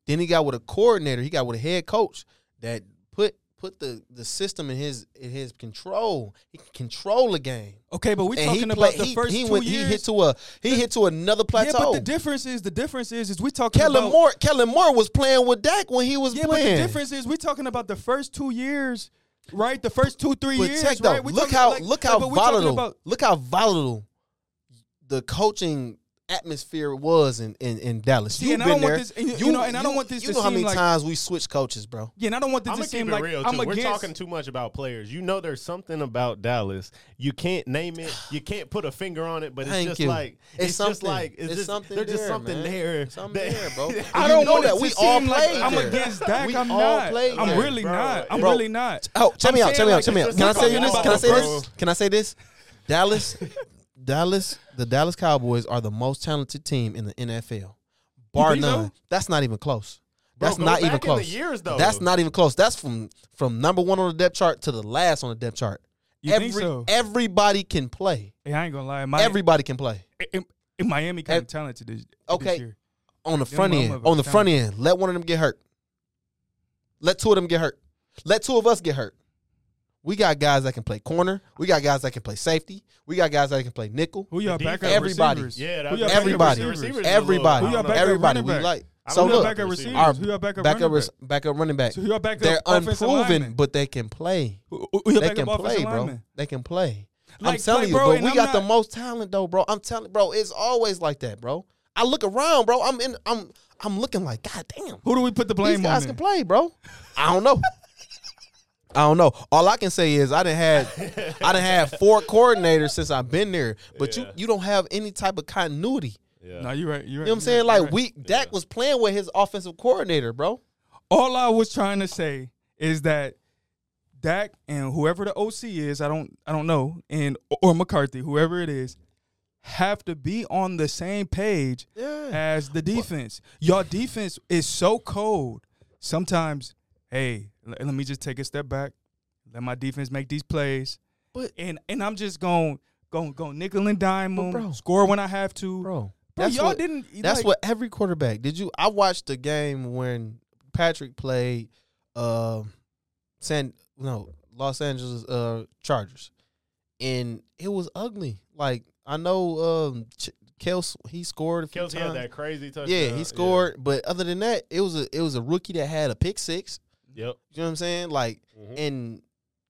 Then he got with a coordinator. He got with a head coach that put put the the system in his in his control. He can control the game. Okay, but we and talking he about the he, first he two went. years. He hit to a. He hit to another yeah, plateau. but the difference is the difference is is we talking Kellen about Moore. Kellen Moore was playing with Dak when he was yeah, playing. but the difference is we talking about the first two years, right? The first two three But years, check though. right? Look how like- look how we talking volatile. about- look how volatile the coaching atmosphere was in in, in Dallas. See, You've and I been don't want there. this- and you- you know, and I don't want this You to know how seem many like- times we switched coaches, bro. Yeah, and I don't want this I'm to gonna seem it like real I'm too. We're against. talking too much about players. You know, there's something about Dallas. You can't name it. You can't put a finger on it. But it's Thank just you. like It's it's, just like it's, It's just something there's just there, something man. there. Something that- there, bro. I don't know want that we all seem like played I'm against Dak. We I'm all not. played I'm really not. I'm really not. Oh, check I'm me out. Check me out. like, Check me out. Can I just say this? Can I say this? Can I say this? Dallas, Dallas, the Dallas Cowboys are the most talented team in the NFL, bar think so? none. That's not even close. That's go not even close. years, though. That's not even close. That's from from number one on the depth chart to the last on the depth chart. You Every, think so? Everybody can play. Hey, I ain't gonna lie. My, Everybody can play in, in Miami kind Ev- of talented this, Okay. this year. on the Them front end. On the front end, let one of them get hurt. Let two of them get hurt. Let two of us get hurt. We got guys that can play corner. We got guys that can play safety. We got guys that can play nickel. Who y'all The backup defense- Everybody. receivers? Yeah, that- Who y'all backup Everybody. receivers? Receivers is a little- Everybody. Who y'all I backup Everybody. running We back? like. I So don't know Who y'all look, backup receivers. receivers? our Who y'all backup backup running res- back? backup running back. So who y'all backup They're unproven, linemen? but they can play. Who, who They can play, bro. linemen? They can play. I'm telling like, you, bro, but we I'm got the most talent though, bro. I'm telling, bro, it's always like that, bro. I look around, bro. I'm in. I'm. I'm looking like, God damn. Who do we put the blame These guys on? can then? play, bro. I don't know. I don't know. All I can say is I didn't had I didn't have four coordinators since I've been there, but Yeah. you you don't have any type of continuity. Yeah. No, you're right. You're right. You know what I'm saying? right, Like you're right. we Dak was playing with his offensive coordinator, bro. all I was trying to say is that Dak and whoever the OC is, I don't I don't know, and or McCarthy, whoever it is, have to be on the same page Yeah. as the defense. Your defense is so cold. Sometimes, hey, l- let me just take a step back. Let my defense make these plays. But- and and I'm just going going going nickel and dime them, bro. score when I have to. Bro, Bro. That's y'all what, didn't That's like, what every quarterback. Did you I watched the game when Patrick played uh San no, Los Angeles uh Chargers. And it was ugly. Like I know um Ch- Kels he scored a few Kelce had that crazy touchdown. Yeah, he scored, but other than that, it was a it was a rookie that had a pick six. Yep. You know what I'm saying? Like Mhm. and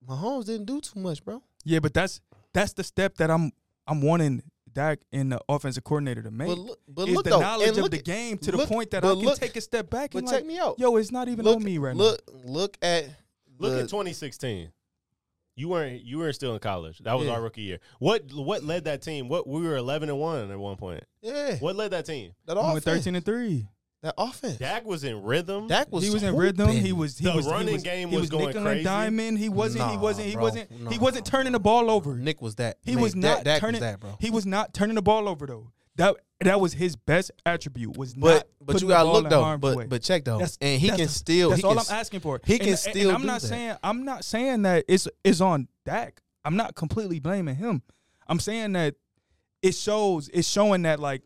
Mahomes didn't do too much, bro. Yeah, but that's that's the step that I'm I'm wanting Dak and the offensive coordinator to make. But look, but is look the though, knowledge and of the at- game to the point that I but can look- take a step back and check like, me out. yo, it's not even look, on me right now. look, look at Look the- at 2016. You weren't you weren't still in college. That was Yeah. our rookie year. What what led that team? What we were 11 and 1 at one point. yeah What led that team? that now. We went offense. thirteen and three. That offense. Dak was in rhythm. Dak was he was in rhythm. He was he The was running he was, game he was was going nickel crazy. and diamond. He wasn't. he wasn't. He bro. wasn't. He wasn't turning the ball over. Nick was that. He Man, was not Dak turning. was that, bro. He was not turning the ball over though. That that was his best attribute. Was But not but you gotta look in though. harm's But way. but check though, That's- and he that's can still. That's he all can I'm asking for. he And- can and- still And I'm do not that. saying I'm not saying that it's it's on Dak. I'm not completely blaming him. I'm saying that it shows. It's showing that like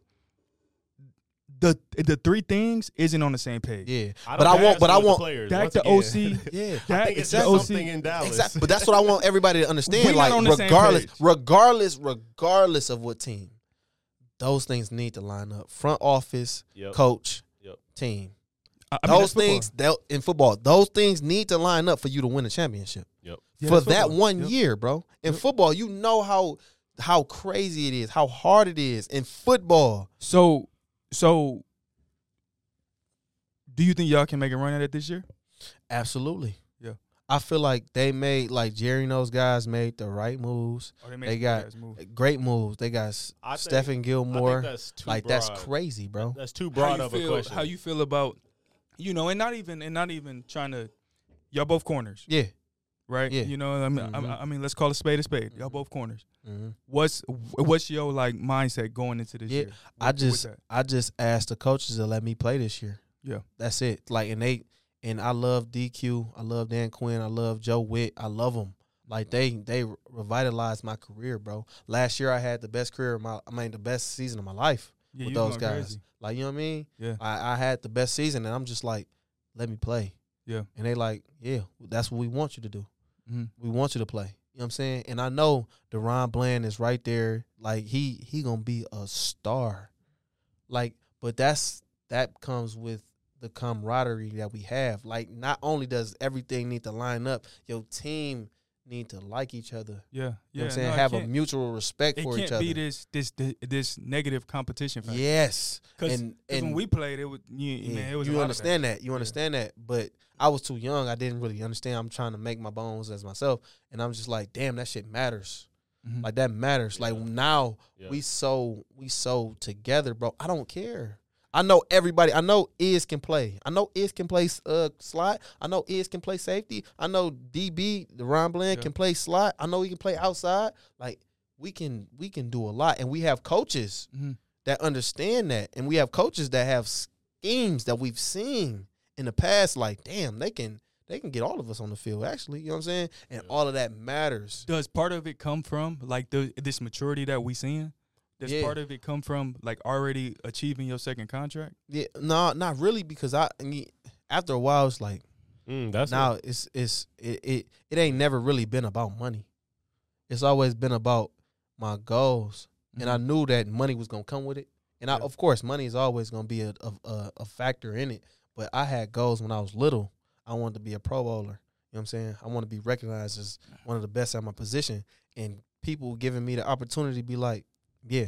the the three things isn't on the same page. Yeah, I but I want. But I want. players. Dak once. OC. Yeah. I think it's the just OC. something in Dallas. Exactly. But that's what I want everybody to understand. We not like on the same regardless, page. regardless, regardless of what team, those things need to line up. Front office, Yep. coach, Yep. team. I- I mean, those that's things that in football, those things need to line up for you to win a championship. Yep. Yeah, for that football. one Yep. year, bro. In Yep. football, you know how how crazy it is, how hard it is in football. So so do you think y'all can make a run at it this year? Absolutely. Yeah. I feel like they made like Jerry and those guys made the right moves. Or They got great moves. They got S- I think- Stephon I Gilmore. think that's too Like that's crazy, bro. That's too broad of feel, a question. How you feel about you know, and not even and not even trying to y'all both corners, Yeah. Right? Yeah. You know, I mean, Mhm. I, I mean, let's call a spade a spade. Y'all both corners. hmm What's what's your like mindset going into this Yeah, year? I with- with just? I just asked the coaches to let me play this year. Yeah. That's it. Like and they and I love DQ. I love Dan Quinn. I love Joe Whitt. I love them. Like they they revitalized my career, bro. Last year I had the best career of my I mean the best season of my life yeah, with those guys. crazy. Like you know what I mean? Yeah. I, I had the best season and I'm just like, let me play. Yeah. And they like, yeah, that's what we want you to do. Mhm. We want you to play. You know what I'm saying? And I know DaRon Bland is right there. Like he he gonna be a star. Like, but that's that comes with the camaraderie that we have. Like, not only does everything need to line up, your team need to like each other. Yeah, You know yeah. what I'm saying? no, have a can't- mutual respect It for can't each other. be this this this, this negative competition factor. yes. because and when we played, it was you, yeah, man, it was a you lot of understand that. You understand that. But I was too young. I didn't really understand. I'm trying to make my bones as myself. And I'm just like, damn, that shit matters. that. Mhm. Like that matters. Like now Yeah. we so we so together, bro. I don't care. I know everybody. I know Iz can play. I know Iz can play uh slot. I know Iz can play safety. I know DB, DaRon Bland Yeah. can play slot. I know he can play outside. Like we can we can do a lot. And we have coaches Mhm. that understand that. And we have coaches that have schemes that we've seen in the past. Like, damn, they can they can get all of us on the field, actually. You know what I'm saying? And Yeah. all of that matters. Does part of it come from like the this maturity that we seeing? Does Yeah. part of it come from like already achieving your second contract? Yeah, no, not really, because I, I mean, after a while, it's like Mm, that's now what- it's it's it, it it ain't never really been about money. It's always been about my goals, and I knew that money was gonna come with it. And I, Mm-hmm. Yeah. of course, money is always gonna be a, a a a factor in it. But I had goals when I was little. I wanted to be a Pro Bowler. You know what I'm saying? I want to be recognized as one of the best at my position, and people giving me the opportunity to be like, yeah,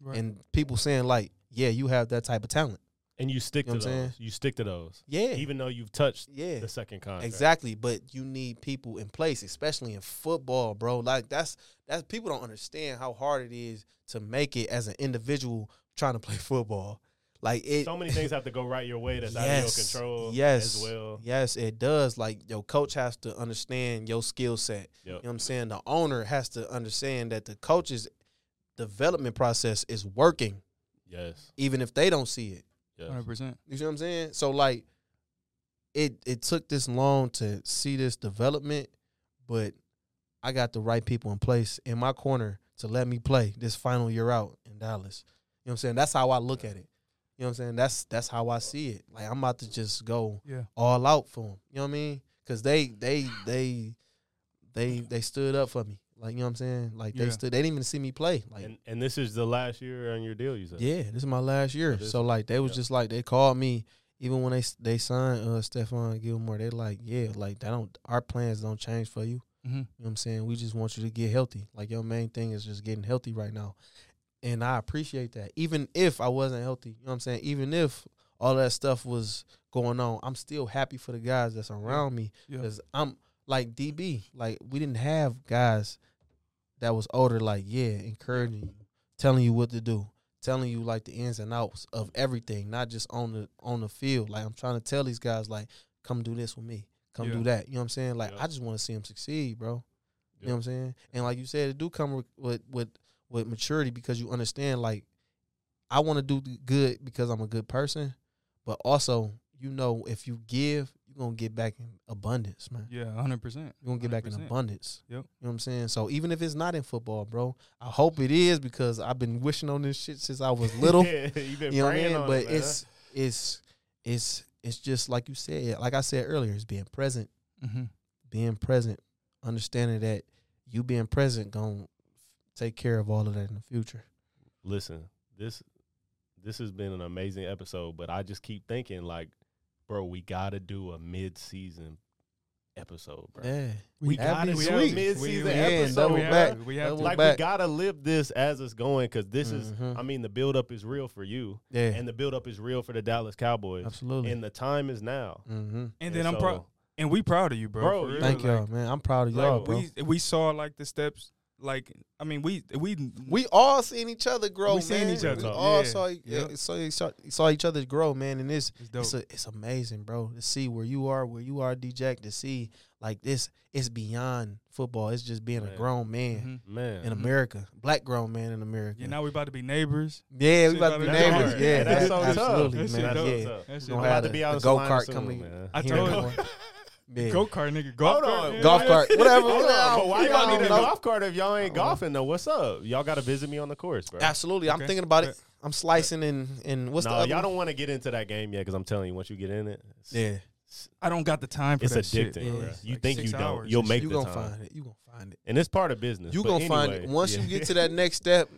Right. and people saying like, yeah, you have that type of talent. and you stick You to know what I'm those. You stick to those, Yeah, even though you've touched yeah. the second contract. Exactly, but you need people in place, especially in football, bro. Like that's that's people don't understand how hard it is to make it as an individual trying to play football. Like it, So many things have to go right your way. That's out of yes, your control. yes, as well. yes, it does. Like your coach has to understand your skill set. You know what I'm saying? The owner has to understand that the coach's development process is working, Yes. even if they don't see it. Yes. Hundred percent. You see what I'm saying? So like it it took this long to see this development, but I got the right people in place in my corner to let me play this final year out in Dallas. You know what I'm saying? That's how I look at it. You know what I'm saying? That's that's how I see it. Like I'm about to just go Yeah. all out for them. You know what I mean? Cuz they they they they they stood up for me. Like you know what I'm saying? Like they Yeah. stood they didn't even see me play. Like And and this is the last year on your deal. You said. yeah, this is my last year. So like they was Yeah. just like they called me even when they they signed uh Stephon Gilmore. They like yeah, like that don't our plans don't change for you. Mhm. You know what I'm saying? We just want you to get healthy. Like your main thing is just getting healthy right now. And I appreciate that. Even if I wasn't healthy, you know what I'm saying? Even if all that stuff was going on, I'm still happy for the guys that's around me Yeah. because I'm like DB. Like we didn't have guys that was older, like yeah, encouraging you, telling you what to do, telling you like the ins and outs of everything, not just on the on the field. Like I'm trying to tell these guys, like, come do this with me, come Yeah. do that. You know what I'm saying? Like Yeah. I just want to see them succeed, bro. You know what I'm saying? And like you said, it do come with with with, with maturity because you understand. Like I want to do the good because I'm a good person, but also you know if you give, you're gonna get back in abundance, man. Yeah, hundred percent. You're gonna get back in abundance. Yep. You know what I'm saying? So even if it's not in football, bro, I hope it is because I've been wishing on this shit since I was little. Yeah, you been you know what I praying mean? on But it, man. it's it's it's it's just like you said, like I said earlier, it's being present, Mm-hmm. being present, understanding that you being present gonna take care of all of that in the future. listen, this this has been an amazing episode, but I just keep thinking like, bro, we gotta do a mid season episode, bro. Yeah. We That'd gotta do a sweet. mid season episode, double man. back. We have to, Like back. we gotta live this as it's going because this is, Mhm. I mean, the build up is real for you, Yeah. and the build up is real for the Dallas Cowboys, Absolutely. and the time is now. mm-hmm. And then I'm proud, so- and we proud of you, bro. Bro. Thank Like, y'all, man. I'm proud of y'all, bro. We we saw like the steps. Like I mean, we we We all seen each other grow, We seen man. each other. We all Yeah. saw, Yeah. saw, saw saw each other grow, man. And this it's it's a, it's amazing, bro. To see where you are, where you are, DJ. To see like this, it's beyond football. It's just being Man. a grown man Mhm. man. in Mhm. America, black grown man in America. Yeah, now we about to be neighbors. yeah, we Shit about to be That's neighbors. neighbors. hard. Yeah, that's so absolutely, tough. Man. shit That's. Yeah, so we shit gonna about have to the, be the out go kart coming. man. I here told you. the morning. Yeah. Go kart, nigga. Golf Hold cart, on. yeah. golf cart, whatever. Hold on, why y'all need a know. golf cart if y'all ain't I don't know. golfing though? What's up? Y'all got to visit me on the course, bro. Absolutely, I'm Okay. thinking about it. I'm slicing and and what's no, the other? y'all one? don't want to get into that game yet because I'm telling you, once you get in it, it's, Yeah, I don't got the time for it. it's that shit. addicting. Yeah. It's You like think six you don't, hours. you'll make you the gonna time, find it. You gonna find it. and it's part of business. You But gonna find anyway, it once yeah. you get to that next step.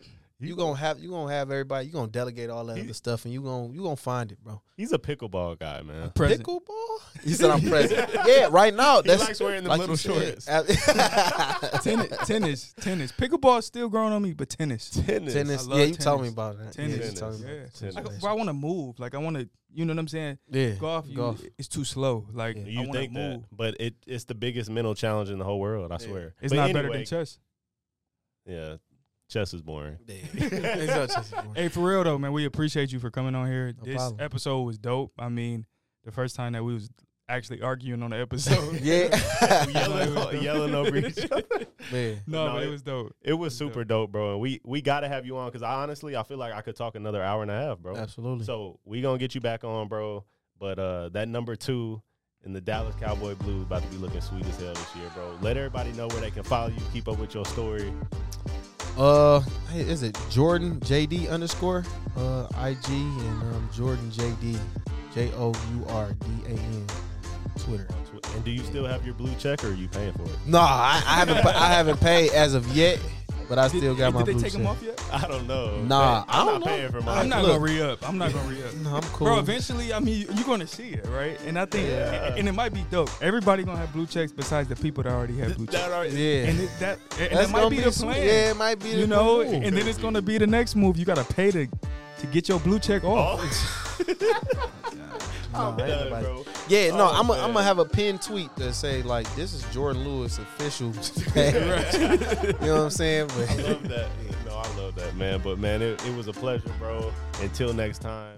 You- You gonna have you gonna have everybody. You gonna delegate all that He- other stuff, and you gonna you gonna find it, bro. He's a pickleball guy, man. Present. Pickleball? He said I'm present. yeah, right now. He likes wearing them like little shorts. tennis, tennis, tennis. Pickleball still growing on me, but tennis. Tennis. tennis. Yeah, you told me about that. Tennis. Yeah, you told me Yeah. Tennis. I, tennis. bro, I want to move. Like I want to, you know what I'm saying? Yeah, Golf, you, golf. it's too slow. Like Yeah. You want to think that, move. but it it's the biggest mental challenge in the whole world. I Yeah. swear. It's But not better than chess. Yeah, chess is boring. It's not just- Hey, for real though, man, we appreciate you for coming on here. No this problem. episode was dope. I mean, the first time that we was actually arguing on the episode. yeah, yelling, yelling over each other. man. no, No, but it it- was dope. It was It's super dope, bro. And we we got to have you on because I honestly I feel like I could talk another hour and a half, bro. Absolutely. So we gonna get you back on, bro. But uh, that number two in the Dallas Cowboy Blues about to be looking sweet as hell this year, bro. Let everybody know where they can follow you, keep up with your story. Uh, hey, is it Jourdan JD underscore uh IG and um Jourdan JD J O U R D A N Twitter. And do you still have your blue check, or are you paying for it? No, I, I haven't I haven't paid as of yet, but I still did, got my did they take them off yet? I don't know. Nah, Hey, I I'm don't know. paying for I'm mine. I'm not Look. gonna re up. I'm not gonna re up. No, I'm cool. Bro, eventually, I mean, you're gonna see it, right? And I think, Yeah. and it might be dope. Everybody gonna have blue checks besides the people that already have blue checks. That already- yeah, And it, that, and That's that might gonna be the sweet. plan. Yeah, it might be. you the know, move. and then it's gonna be the next move. You gotta pay to to get your blue check off. Oh. Oh. I'm Nah, ain't done, nobody- bro. Yeah, no, Oh, I'm gonna have a pin tweet that say like, "This is Jourdan Lewis official." you know what I'm saying? But I love that. No, I love that, man. But man, it, it was a pleasure, bro. Until next time.